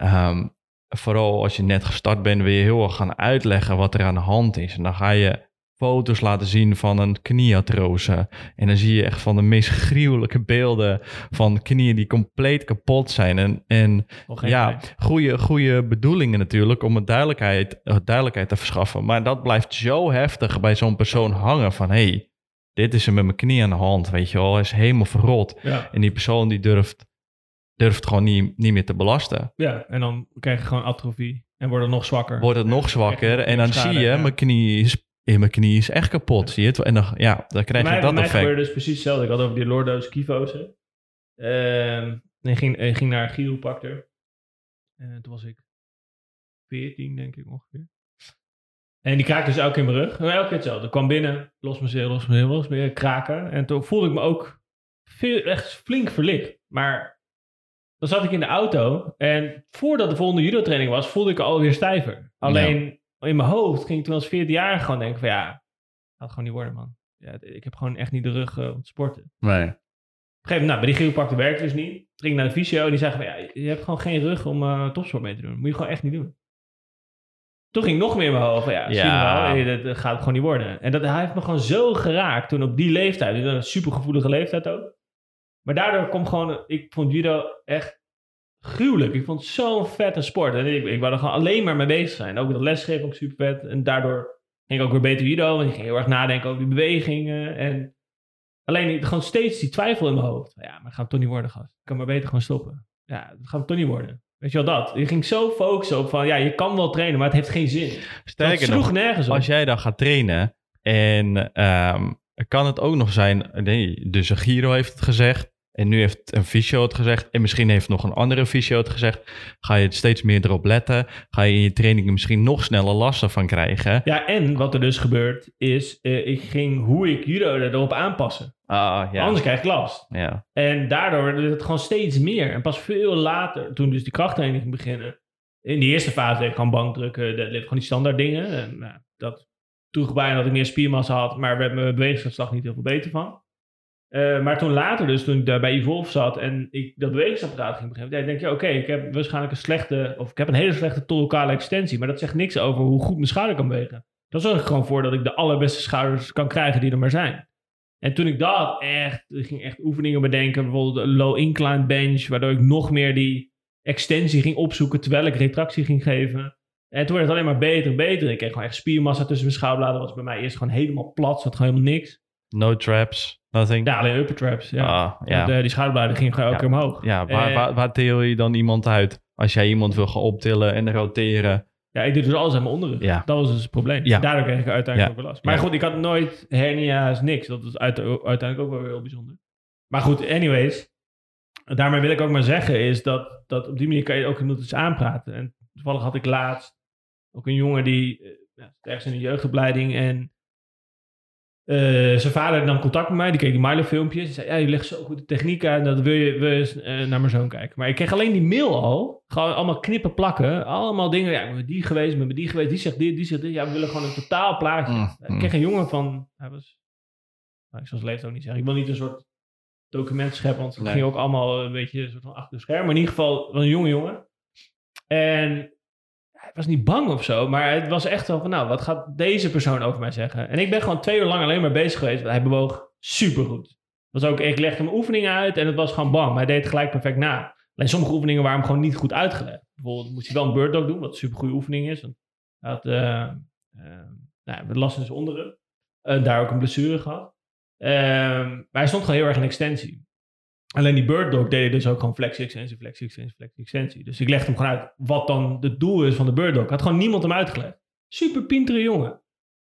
um, vooral als je net gestart bent, wil je heel erg gaan uitleggen wat er aan de hand is. En dan ga je foto's laten zien van een knieartrose. En dan zie je echt van de meest gruwelijke beelden van knieën die compleet kapot zijn. En, en ja, goede, goede bedoelingen natuurlijk om een duidelijkheid, duidelijkheid te verschaffen. Maar dat blijft zo heftig bij zo'n persoon hangen van... hey, dit is er met mijn knie aan de hand, weet je wel. Hij is helemaal verrot. En die persoon die durft, durft gewoon niet, niet meer te belasten. Ja, en dan krijg je gewoon atrofie en wordt het nog zwakker. Wordt het nog zwakker en dan zie je, mijn knie is in mijn knie is echt kapot, zie je het? En dan, ja, dan krijg je dat effect. Mij gebeurde dus precies hetzelfde. Ik had over die Lordo's Kivo's. Uh, en ging, ik ging naar chiropractor. En toen was ik 14, denk ik ongeveer. En die kraakte dus elke keer in mijn rug. Elke keer hetzelfde. Ik kwam binnen, los mijn los mijn los kraken. En toen voelde ik me ook veel, echt flink verlicht. Maar dan zat ik in de auto. En voordat de volgende judo-training was, voelde ik alweer stijver. Alleen in mijn hoofd ging ik toen als 14 jaar gewoon denken van ja, dat gaat gewoon niet worden man. Ja, ik heb gewoon echt niet de rug uh, om te sporten. Nee. Op een gegeven moment, nou, bij die chiropractor werkte dus niet. Toen ging naar de fysio en die zei van ja, je hebt gewoon geen rug om uh, topsport mee te doen. Dat moet je gewoon echt niet doen. Toen ging nog meer in mijn hoofd van ja, ja. zie je wel, dat gaat gewoon niet worden. En dat, hij heeft me gewoon zo geraakt toen op die leeftijd. Een supergevoelige leeftijd ook. Maar daardoor komt gewoon, ik vond judo echt gruwelijk. Ik vond het zo'n vette sport. En ik, ik wou er gewoon alleen maar mee bezig zijn. Ook dat lesgeven ook super vet. En daardoor ging ik ook weer beter judo. Want ik ging heel erg nadenken over die bewegingen. En alleen gewoon steeds die twijfel in mijn hoofd. Ja, maar het gaat toch niet worden, gast. Ik kan maar beter gewoon stoppen. Ja, het gaat toch niet worden. Weet je wel dat? Je ging zo focussen op van, ja, je kan wel trainen, maar het heeft geen zin. Sterker nog, nergens op. als jij dan gaat trainen en um, kan het ook nog zijn, nee, dus een Giro heeft het gezegd, en nu heeft een fysio het gezegd. En misschien heeft nog een andere fysio het gezegd. Ga je steeds meer erop letten. Ga je in je trainingen misschien nog sneller last van krijgen. Ja, en wat er dus gebeurt is... Uh, ik ging hoe ik judo erop aanpassen. Ah, ja. Anders krijg ik last. Ja. En daardoor werd het gewoon steeds meer. En pas veel later, toen dus die krachttraining ging beginnen... In die eerste fase deed ik gewoon bankdrukken. Dat gewoon die standaard dingen. En, nou, dat droeg bij dat ik meer spiermassa had. Maar werd mijn bewegingsslag niet heel veel beter van. Uh, maar toen later dus, toen ik daar bij Evolve zat en ik dat bewegingsapparaat ging begrijpen, denk je, oké, ik heb waarschijnlijk een slechte, of ik heb een hele slechte tolokale extensie, maar dat zegt niks over hoe goed mijn schouder kan bewegen. Dat zorgt er gewoon voor dat ik de allerbeste schouders kan krijgen die er maar zijn. En toen ik dat echt, ik ging echt oefeningen bedenken, bijvoorbeeld een low incline bench, waardoor ik nog meer die extensie ging opzoeken terwijl ik retractie ging geven. En toen werd het alleen maar beter en beter. Ik kreeg gewoon echt spiermassa tussen mijn schouderbladen. was bij mij eerst gewoon helemaal plat, zat gewoon helemaal niks. No traps. Nothing. Ja, alleen upper traps. Ja. Ah, ja. De, die schouderbladen gingen gewoon elke keer omhoog. Ja, waar, waar, waar til je dan iemand uit? Als jij iemand wil gaan optillen en roteren. Ja, ik deed dus alles aan mijn onderrug. Ja. Dat was dus het probleem. Ja. Daardoor kreeg ik uiteindelijk ook last. Maar goed, ik had nooit hernia's, niks. Dat was uiteindelijk ook wel heel bijzonder. Maar goed, anyways. Daarmee wil ik ook maar zeggen is dat, dat op die manier kan je ook iemand eens aanpraten. En toevallig had ik laatst ook een jongen die uh, ja, ergens in de jeugdopleiding en uh, zijn vader nam contact met mij, die keek die Milo filmpjes. Die zei, ja, je legt zo goed de techniek aan, dat wil je, wil je uh, naar mijn zoon kijken. Maar ik kreeg alleen die mail al, gewoon allemaal knippen plakken. Allemaal dingen, ja, ik ben die geweest, ik ben die geweest, die zegt dit, die zegt dit. Ja, we willen gewoon een totaal plaatje. Mm, ik mm. kreeg een jongen van, hij was, nou, ik zal zijn leeftijd ook niet zeggen. Ik wil niet een soort document scheppen, want het ging ook allemaal een beetje een soort van achter de scherm. Maar in ieder geval, een jonge jongen. En hij was niet bang of zo, maar het was echt zo van, nou, wat gaat deze persoon over mij zeggen? En ik ben gewoon twee uur lang alleen maar bezig geweest. Hij bewoog supergoed. Was ook, ik legde mijn oefeningen uit en het was gewoon bam. Hij deed het gelijk perfect na. Alleen sommige oefeningen waren hem gewoon niet goed uitgelegd. Bijvoorbeeld moest hij wel een bird doen, wat een supergoeie oefening is. hij had uh, nou, zijn onderrug. Uh, daar ook een blessure gehad. Ehm, maar hij stond gewoon heel erg in extensie. Alleen die bird dog deed dus ook gewoon flexie, extensie, flexie, extensie, flexie, extensie. Dus ik legde hem gewoon uit wat dan het doel is van de bird dog. Had gewoon niemand hem uitgelegd. Super pintere jongen.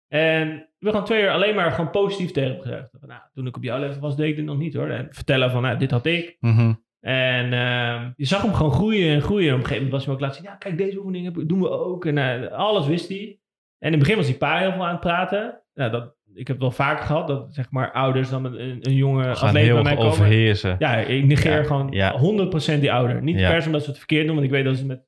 En we gaan twee jaar alleen maar gewoon positief tegen hem gezegd. Nou, toen ik op jouw level was, deed ik dit nog niet hoor. En vertellen van, nou, dit had ik. Mhm. En uh, je zag hem gewoon groeien en groeien. En op een gegeven moment was hij ook laten zien, ja, kijk, deze oefeningen doen we ook. En uh, alles wist hij. En in het begin was hij pa heel veel aan het praten. Nou, dat, ik heb het wel vaker gehad dat zeg maar ouders dan een, een jonge Gaan atleet bij mij komen. overheersen. Ja, ik negeer gewoon ja. 100% die ouder. Niet per se omdat ze het verkeerd doen, want ik weet dat ze met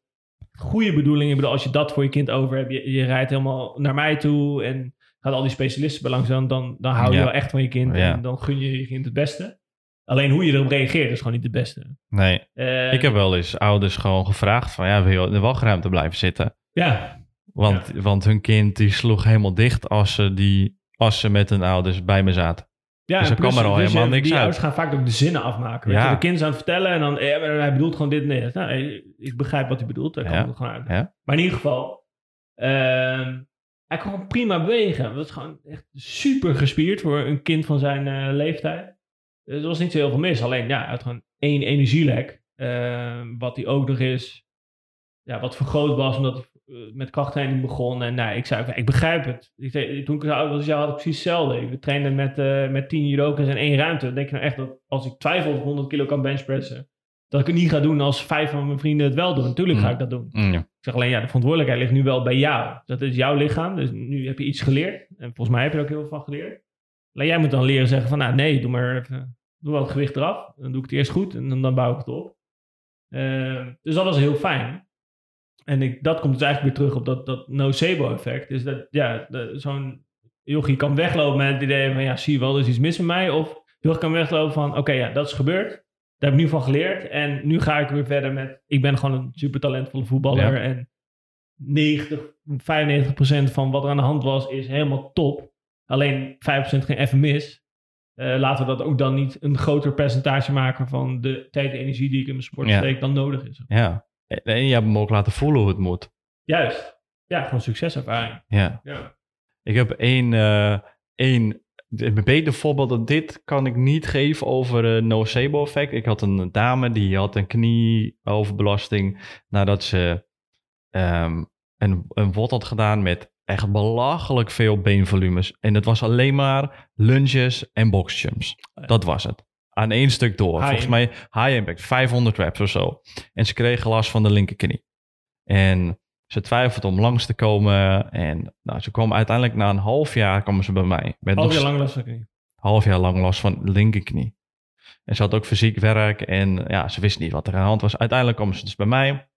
goede bedoelingen. Ik bedoel, als je dat voor je kind over hebt, je, je rijdt helemaal naar mij toe en gaat al die specialisten belangs dan, dan, dan hou je wel echt van je kind en dan gun je je kind het beste. Alleen hoe je erop reageert is gewoon niet het beste. Nee. Uh, ik heb wel eens ouders gewoon gevraagd van ja, wil je in de wachtruimte blijven zitten? Ja. Want, want hun kind die sloeg helemaal dicht als ze die als ze met hun ouders bij me zaten. Ja, dus er kwam er al dus helemaal niks die uit. ouders gaan vaak ook de zinnen afmaken. Weet Ja. je, de kind is aan het vertellen en dan, hij bedoelt gewoon dit en dit. Nou, ik begrijp wat hij bedoelt, daar Ja. komt het gewoon uit. Ja. Maar in ieder geval, ehm, hij kon gewoon prima bewegen. Dat is gewoon echt super gespierd voor een kind van zijn eh, leeftijd. Dus er was niet zo heel veel mis. Alleen, ja, had gewoon één energielek. ehm, wat hij ook nog eens, ja, wat vergroot was omdat hij met krachttraining begon. En nou, ik zei, ik begrijp het. Ik zei, toen ik zo oud was als jou had ik precies hetzelfde. We trainden met, eh met tien judokas in één ruimte. Dan denk je nou echt dat als ik twijfel of ik 100 kilo kan benchpressen, dat ik het niet ga doen als vijf van mijn vrienden het wel doen. Natuurlijk ga Mm. ik dat doen. Mm, ja. Ik zeg alleen, ja, de verantwoordelijkheid ligt nu wel bij jou. Dat is jouw lichaam, dus nu heb je iets geleerd. En volgens mij heb je er ook heel veel van geleerd. Alleen jij moet dan leren zeggen van, nou nee, doe maar even, doe wel het gewicht eraf. Dan doe ik het eerst goed en dan, dan bouw ik het op. Eh, dus dat was heel fijn. En ik, dat komt dus eigenlijk weer terug op dat, dat nocebo-effect. Is dat, ja, zo'n jochie kan weglopen met het idee van, ja, zie je wel, er is iets mis met mij. Of jochie kan weglopen van, oké, ja, dat is gebeurd. Daar heb ik nu van geleerd. En nu ga ik weer verder met, ik ben gewoon een super talentvolle voetballer. Ja. En 90, 95% van wat er aan de hand was, is helemaal top. Alleen 5% ging even mis. Eh, laten we dat ook dan niet een groter percentage maken van de tijd en energie die ik in mijn sport Ja. steek dan nodig is. ja. En je hebt hem ook laten voelen hoe het moet. Juist. Ja, gewoon succeservaring. Ja. Ja. Ik heb één, eh één een beter voorbeeld dan dit kan ik niet geven over uh, nocebo-effect. Ik had een dame die had een knieoverbelasting nadat ze ehm, een, een had gedaan met echt belachelijk veel beenvolumes. En het was alleen maar lunges en boxjumps. ja. Dat was het. Aan één stuk door. High Volgens mij high impact, 500 reps of zo. En ze kreeg last van de linkerknie. En ze twijfelde om langs te komen. En nou, ze kwam uiteindelijk na een half jaar kwamen ze bij mij. Met Half jaar lang last van knie. half jaar lang last van linkerknie. En ze had ook fysiek werk en ja, ze wist niet wat er aan de hand was. Uiteindelijk kwam ze dus bij mij.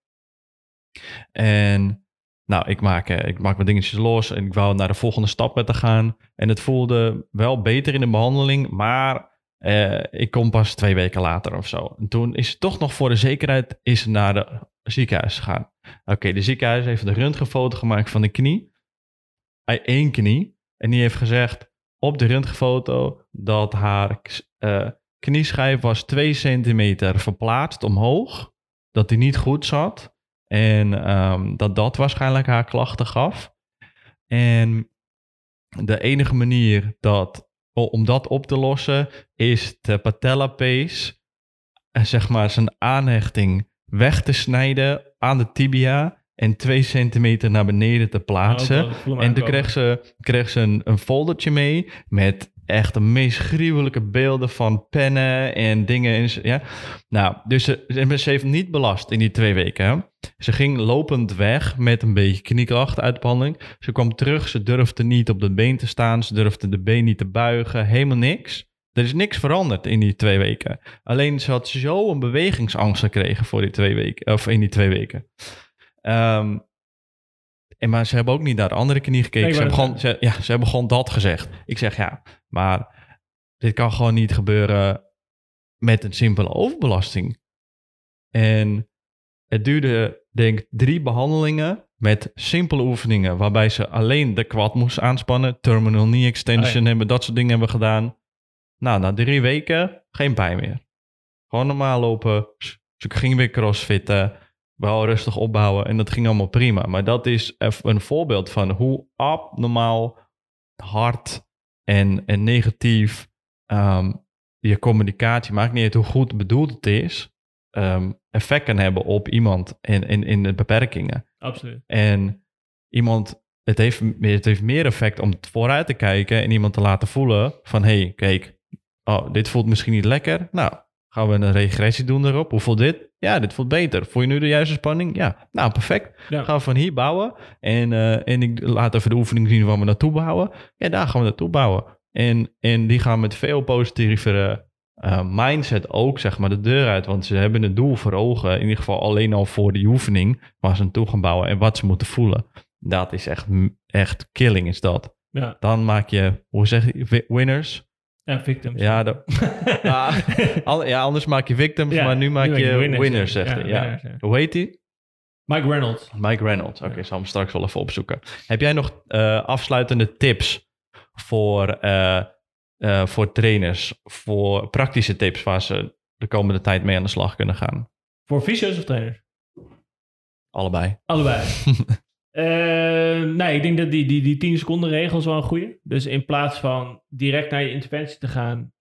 En nou, ik maak, eh, ik maak mijn dingetjes los en ik wou naar de volgende stap met te gaan. En het voelde wel beter in de behandeling, maar eh, ik kom pas twee weken later of zo. En toen is toch nog voor de zekerheid is naar de ziekenhuis gegaan. Oké, de ziekenhuis heeft een röntgenfoto gemaakt van de knie. Één knie. En die heeft gezegd op de röntgenfoto dat haar eh, knieschijf was 2 centimeter verplaatst omhoog. Dat die niet goed zat. En ehm, dat dat waarschijnlijk haar klachten gaf. En de enige manier dat, om dat op te lossen is de patella pace, eh, zeg maar zijn aanhechting weg te snijden aan de tibia en 2 centimeter naar beneden te plaatsen. Oh, hem En toen kreeg ze, kreeg ze een, een foldertje mee met echt de meest gruwelijke beelden van pennen en dingen. En ze- ja. Nou, dus ze, ze heeft niet belast in die twee weken. Ze ging lopend weg met een beetje knieklacht uit de behandeling. Ze kwam terug, ze durfde niet op de been te staan, ze durfde de been niet te buigen, helemaal niks. Er is niks veranderd in die twee weken. Alleen ze had zo een bewegingsangst gekregen voor die twee weken, of in die twee weken. Ehm, en maar ze hebben ook niet naar de andere knie gekeken. Nee, ze, hebben gewoon, ze, ja, ze hebben gewoon dat gezegd. Ik zeg ja, maar dit kan gewoon niet gebeuren met een simpele overbelasting. En het duurde, denk ik, drie behandelingen met simpele oefeningen. Waarbij ze alleen de quad moest aanspannen. Terminal knee extension Oh ja. hebben, dat soort dingen hebben gedaan. Nou, na drie weken geen pijn meer. Gewoon normaal lopen. Ze ging weer crossfitten. Wel rustig opbouwen. En dat ging allemaal prima. Maar dat is een voorbeeld van hoe abnormaal hard en, en negatief ehm, je communicatie, maakt niet uit hoe goed bedoeld het is, ehm, effect kan hebben op iemand in, in, in de beperkingen. Absoluut. En iemand, het heeft, het heeft meer effect om vooruit te kijken en iemand te laten voelen van, hé, hey, kijk, oh, dit voelt misschien niet lekker. Nou, gaan we een regressie doen erop. Hoe voelt dit? Ja, dit voelt beter. Voel je nu de juiste spanning? Ja, nou, perfect. Ja. Gaan we van hier bouwen. En, eh, en ik laat even de oefening zien waar we naartoe bouwen. Ja, daar gaan we naartoe bouwen. En, en die gaan met veel positievere eh, mindset ook, zeg maar, de deur uit. Want ze hebben het doel voor ogen. In ieder geval alleen al voor die oefening. Waar ze naartoe gaan bouwen en wat ze moeten voelen. Dat is echt, echt killing, is dat. Ja, Dan maak je, hoe zeg je, wi- winners? En victims. Ja, de, ja, an- ja, anders maak je victims, Ja, maar nu maak je winners, winners, zegt Ja, hij. Ja. winners. Hoe heet hij? Mike Reynolds. Mike Reynolds. Oké, ik zal hem straks wel even opzoeken. Heb jij nog eh, afsluitende tips voor, voor trainers, voor praktische tips waar ze de komende tijd mee aan de slag kunnen gaan? Voor fysio's of trainers? Allebei. Allebei. Uh, nee, ik denk dat die, die, die 10 seconden regel is wel een goede. Dus in plaats van direct naar je interventie te gaan,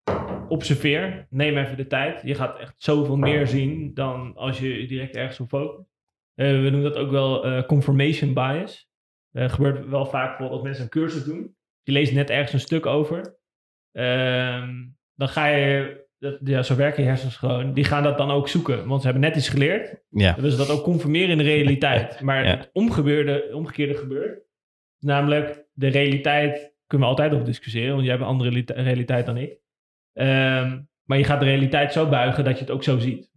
observeer. Neem even de tijd. Je gaat echt zoveel meer zien dan als je direct ergens op focust. Uh, we noemen dat ook wel uh, confirmation bias. Uh, gebeurt wel vaak bijvoorbeeld als mensen een cursus doen. Je leest net ergens een stuk over. Ehm, dan ga je dat, ja, zo werken je hersens gewoon. Die gaan dat dan ook zoeken, want ze hebben net iets geleerd. Ja. Dan willen ze dat ook conformeren in de realiteit. Maar het omgebeurde, omgekeerde gebeurt. Namelijk, de realiteit kunnen we altijd over discussiëren, want jij hebt een andere realiteit dan ik. Ehm, maar je gaat de realiteit zo buigen dat je het ook zo ziet.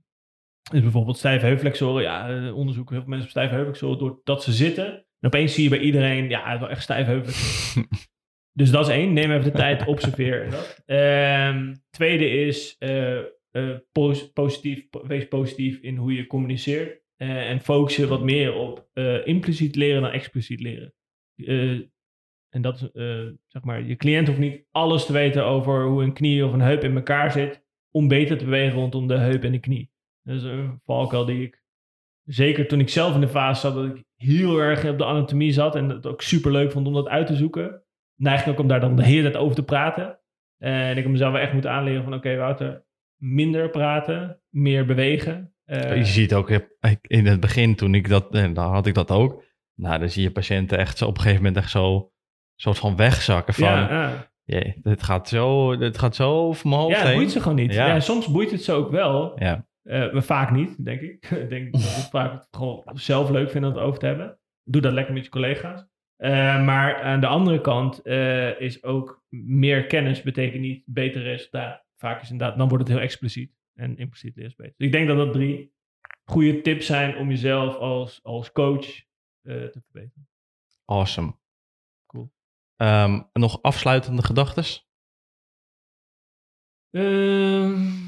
Dus bijvoorbeeld stijve heupflexoren. Ja, eh, onderzoeken heel veel mensen op stijve heupflexoren doordat ze zitten. En opeens zie je bij iedereen, ja, wel echt stijve heupflexoren. Dus dat is één. Neem even de tijd, observeer. Um, tweede is uh, uh, positief, wees positief in hoe je communiceert. Uh, en focus je wat meer op impliciet leren dan expliciet leren. en dat is, zeg maar, je cliënt hoeft niet alles te weten over hoe een knie of een heup in elkaar zit. Om beter te bewegen rondom de heup en de knie. Dat is een valkuil die ik, zeker toen ik zelf in de fase zat, dat ik heel erg op de anatomie zat. En het ook super leuk vond om dat uit te zoeken neig ook om daar dan de hele tijd over te praten. En ik heb mezelf wel echt moeten aanleren van oké, okay, Wouter, minder praten, meer bewegen. Uh, je ziet ook in het begin, toen ik dat, en dan had ik dat ook. Nou, dan zie je patiënten echt zo op een gegeven moment echt zo soort van wegzakken van. Ja, ja. Jee, dit gaat zo, dit gaat zo over mijn hoofd Ja, het boeit ze gewoon niet. Ja. soms boeit het ze ook wel. Ja. Uh, maar vaak niet, denk ik. ik denk dat ik vaak gewoon zelf leuk vind om het over te hebben. Doe dat lekker met je collega's. Uh, maar aan de andere kant uh, is ook meer kennis betekent niet beter resultaat. Vaak is inderdaad, dan wordt het heel expliciet. En impliciet leert beter. Dus ik denk dat dat drie goede tips zijn om jezelf als, als coach uh, te verbeteren. Awesome. Cool. Um, nog afsluitende gedachten? Ehm.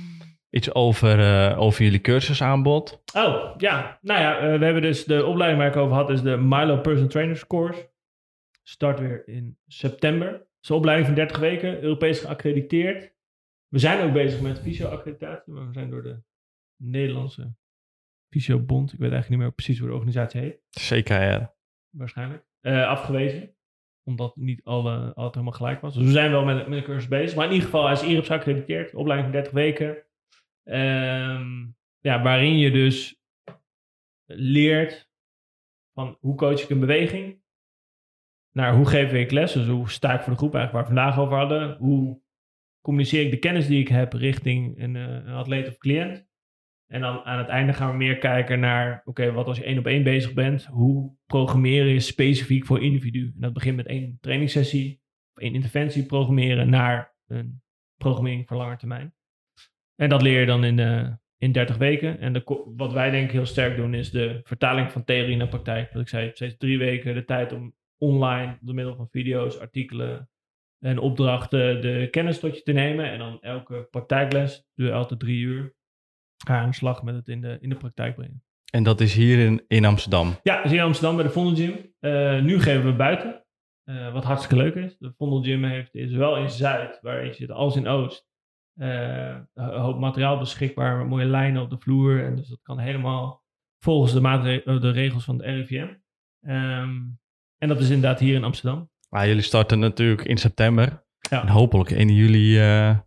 Iets over, over jullie cursusaanbod? Oh, ja. Nou ja, we hebben dus de opleiding waar ik over had, is de Milo Personal Trainers Course start weer in september. Het is een opleiding van 30 weken, Europees geaccrediteerd. We zijn ook bezig met fysio-accreditatie, maar we zijn door de Nederlandse Fysio-bond, ik weet eigenlijk niet meer precies hoe de organisatie heet. Zeker, ja. Waarschijnlijk. Uh, afgewezen, omdat niet alle, altijd helemaal gelijk was. Dus we zijn wel met, met de cursus bezig. Maar in ieder geval, hij is IRIPS geaccrediteerd, opleiding van 30 weken. Um, ja, waarin je dus leert van hoe coach ik een beweging, naar hoe geef ik les, dus hoe sta ik voor de groep eigenlijk waar we vandaag over hadden. Hoe communiceer ik de kennis die ik heb richting een, eh, atleet of cliënt. En dan aan het einde gaan we meer kijken naar, oké, wat als je één op één bezig bent, hoe programmeren je specifiek voor individu? En dat begint met één trainingssessie, of één interventie programmeren naar een programmering voor lange termijn. En dat leer je dan in, uh, in 30 weken. En de, wat wij denk ik heel sterk doen, is de vertaling van theorie naar praktijk. Wat ik zei, steeds drie weken de tijd om online door middel van video's, artikelen en opdrachten de kennis tot je te nemen. En dan elke praktijkles, duurt altijd drie uur, ga je aan de slag met het in de, in de praktijk brengen. En dat is hier in, in Amsterdam? Ja, dat is hier in Amsterdam bij de Vondel Gym. Uh, nu geven we buiten, uh, wat hartstikke leuk is. De Vondel Gym heeft, is wel in Zuid, waar je zit, als in Oost. Uh, een hoop materiaal beschikbaar, mooie lijnen op de vloer. En dus dat kan helemaal volgens de, de regels van de RIVM. Um, ehm, en dat is inderdaad hier in Amsterdam. Maar jullie starten natuurlijk in september. Ja. En hopelijk 1 juli uh,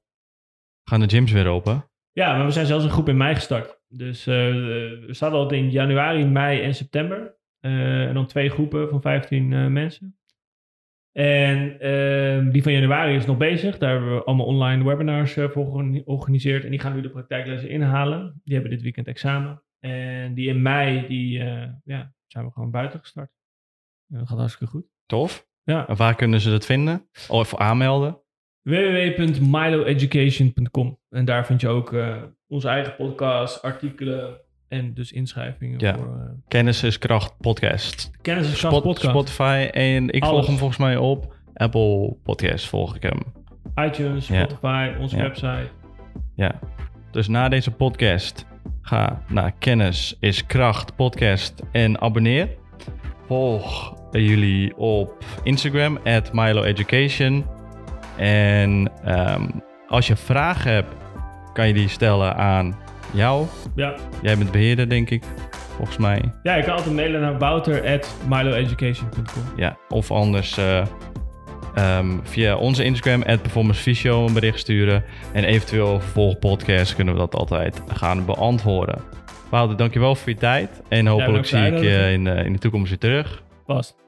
gaan de gyms weer open. Ja, maar we zijn zelfs een groep in mei gestart. Dus uh, we starten al in januari, mei en september. Uh, en dan twee groepen van 15 mensen. En ehm, die van januari is nog bezig. Daar hebben we allemaal online webinars voor georganiseerd. En die gaan nu de praktijklessen inhalen. Die hebben dit weekend examen. En die in mei, die ja, zijn we gewoon buiten gestart. Dat gaat hartstikke goed. Tof. Ja. En waar kunnen ze dat vinden? Of aanmelden? www.miloeducation.com En daar vind je ook uh, onze eigen podcast, artikelen en dus inschrijvingen. Ja. Voor, uh, Kennis is kracht podcast. Kennis is kracht podcast. Spotify en ik volg hem volgens mij op Apple Podcast volg ik hem. iTunes, Spotify, onze website. Ja. Dus na deze podcast ga naar Kennis is kracht podcast en abonneer. Volg jullie op Instagram, at Milo Education. En ehm, als je vragen hebt, kan je die stellen aan jou. Ja. Jij bent beheerder, denk ik, volgens mij. Ja, je kan altijd mailen naar wouter.miloeducation.com. Ja, of anders uh, um, via onze Instagram, performancevisio, een bericht sturen. En eventueel volgpodcast kunnen we dat altijd gaan beantwoorden. Wouter, dankjewel voor je tijd. En hopelijk zie ik je in, uh, in de toekomst weer terug. Vast.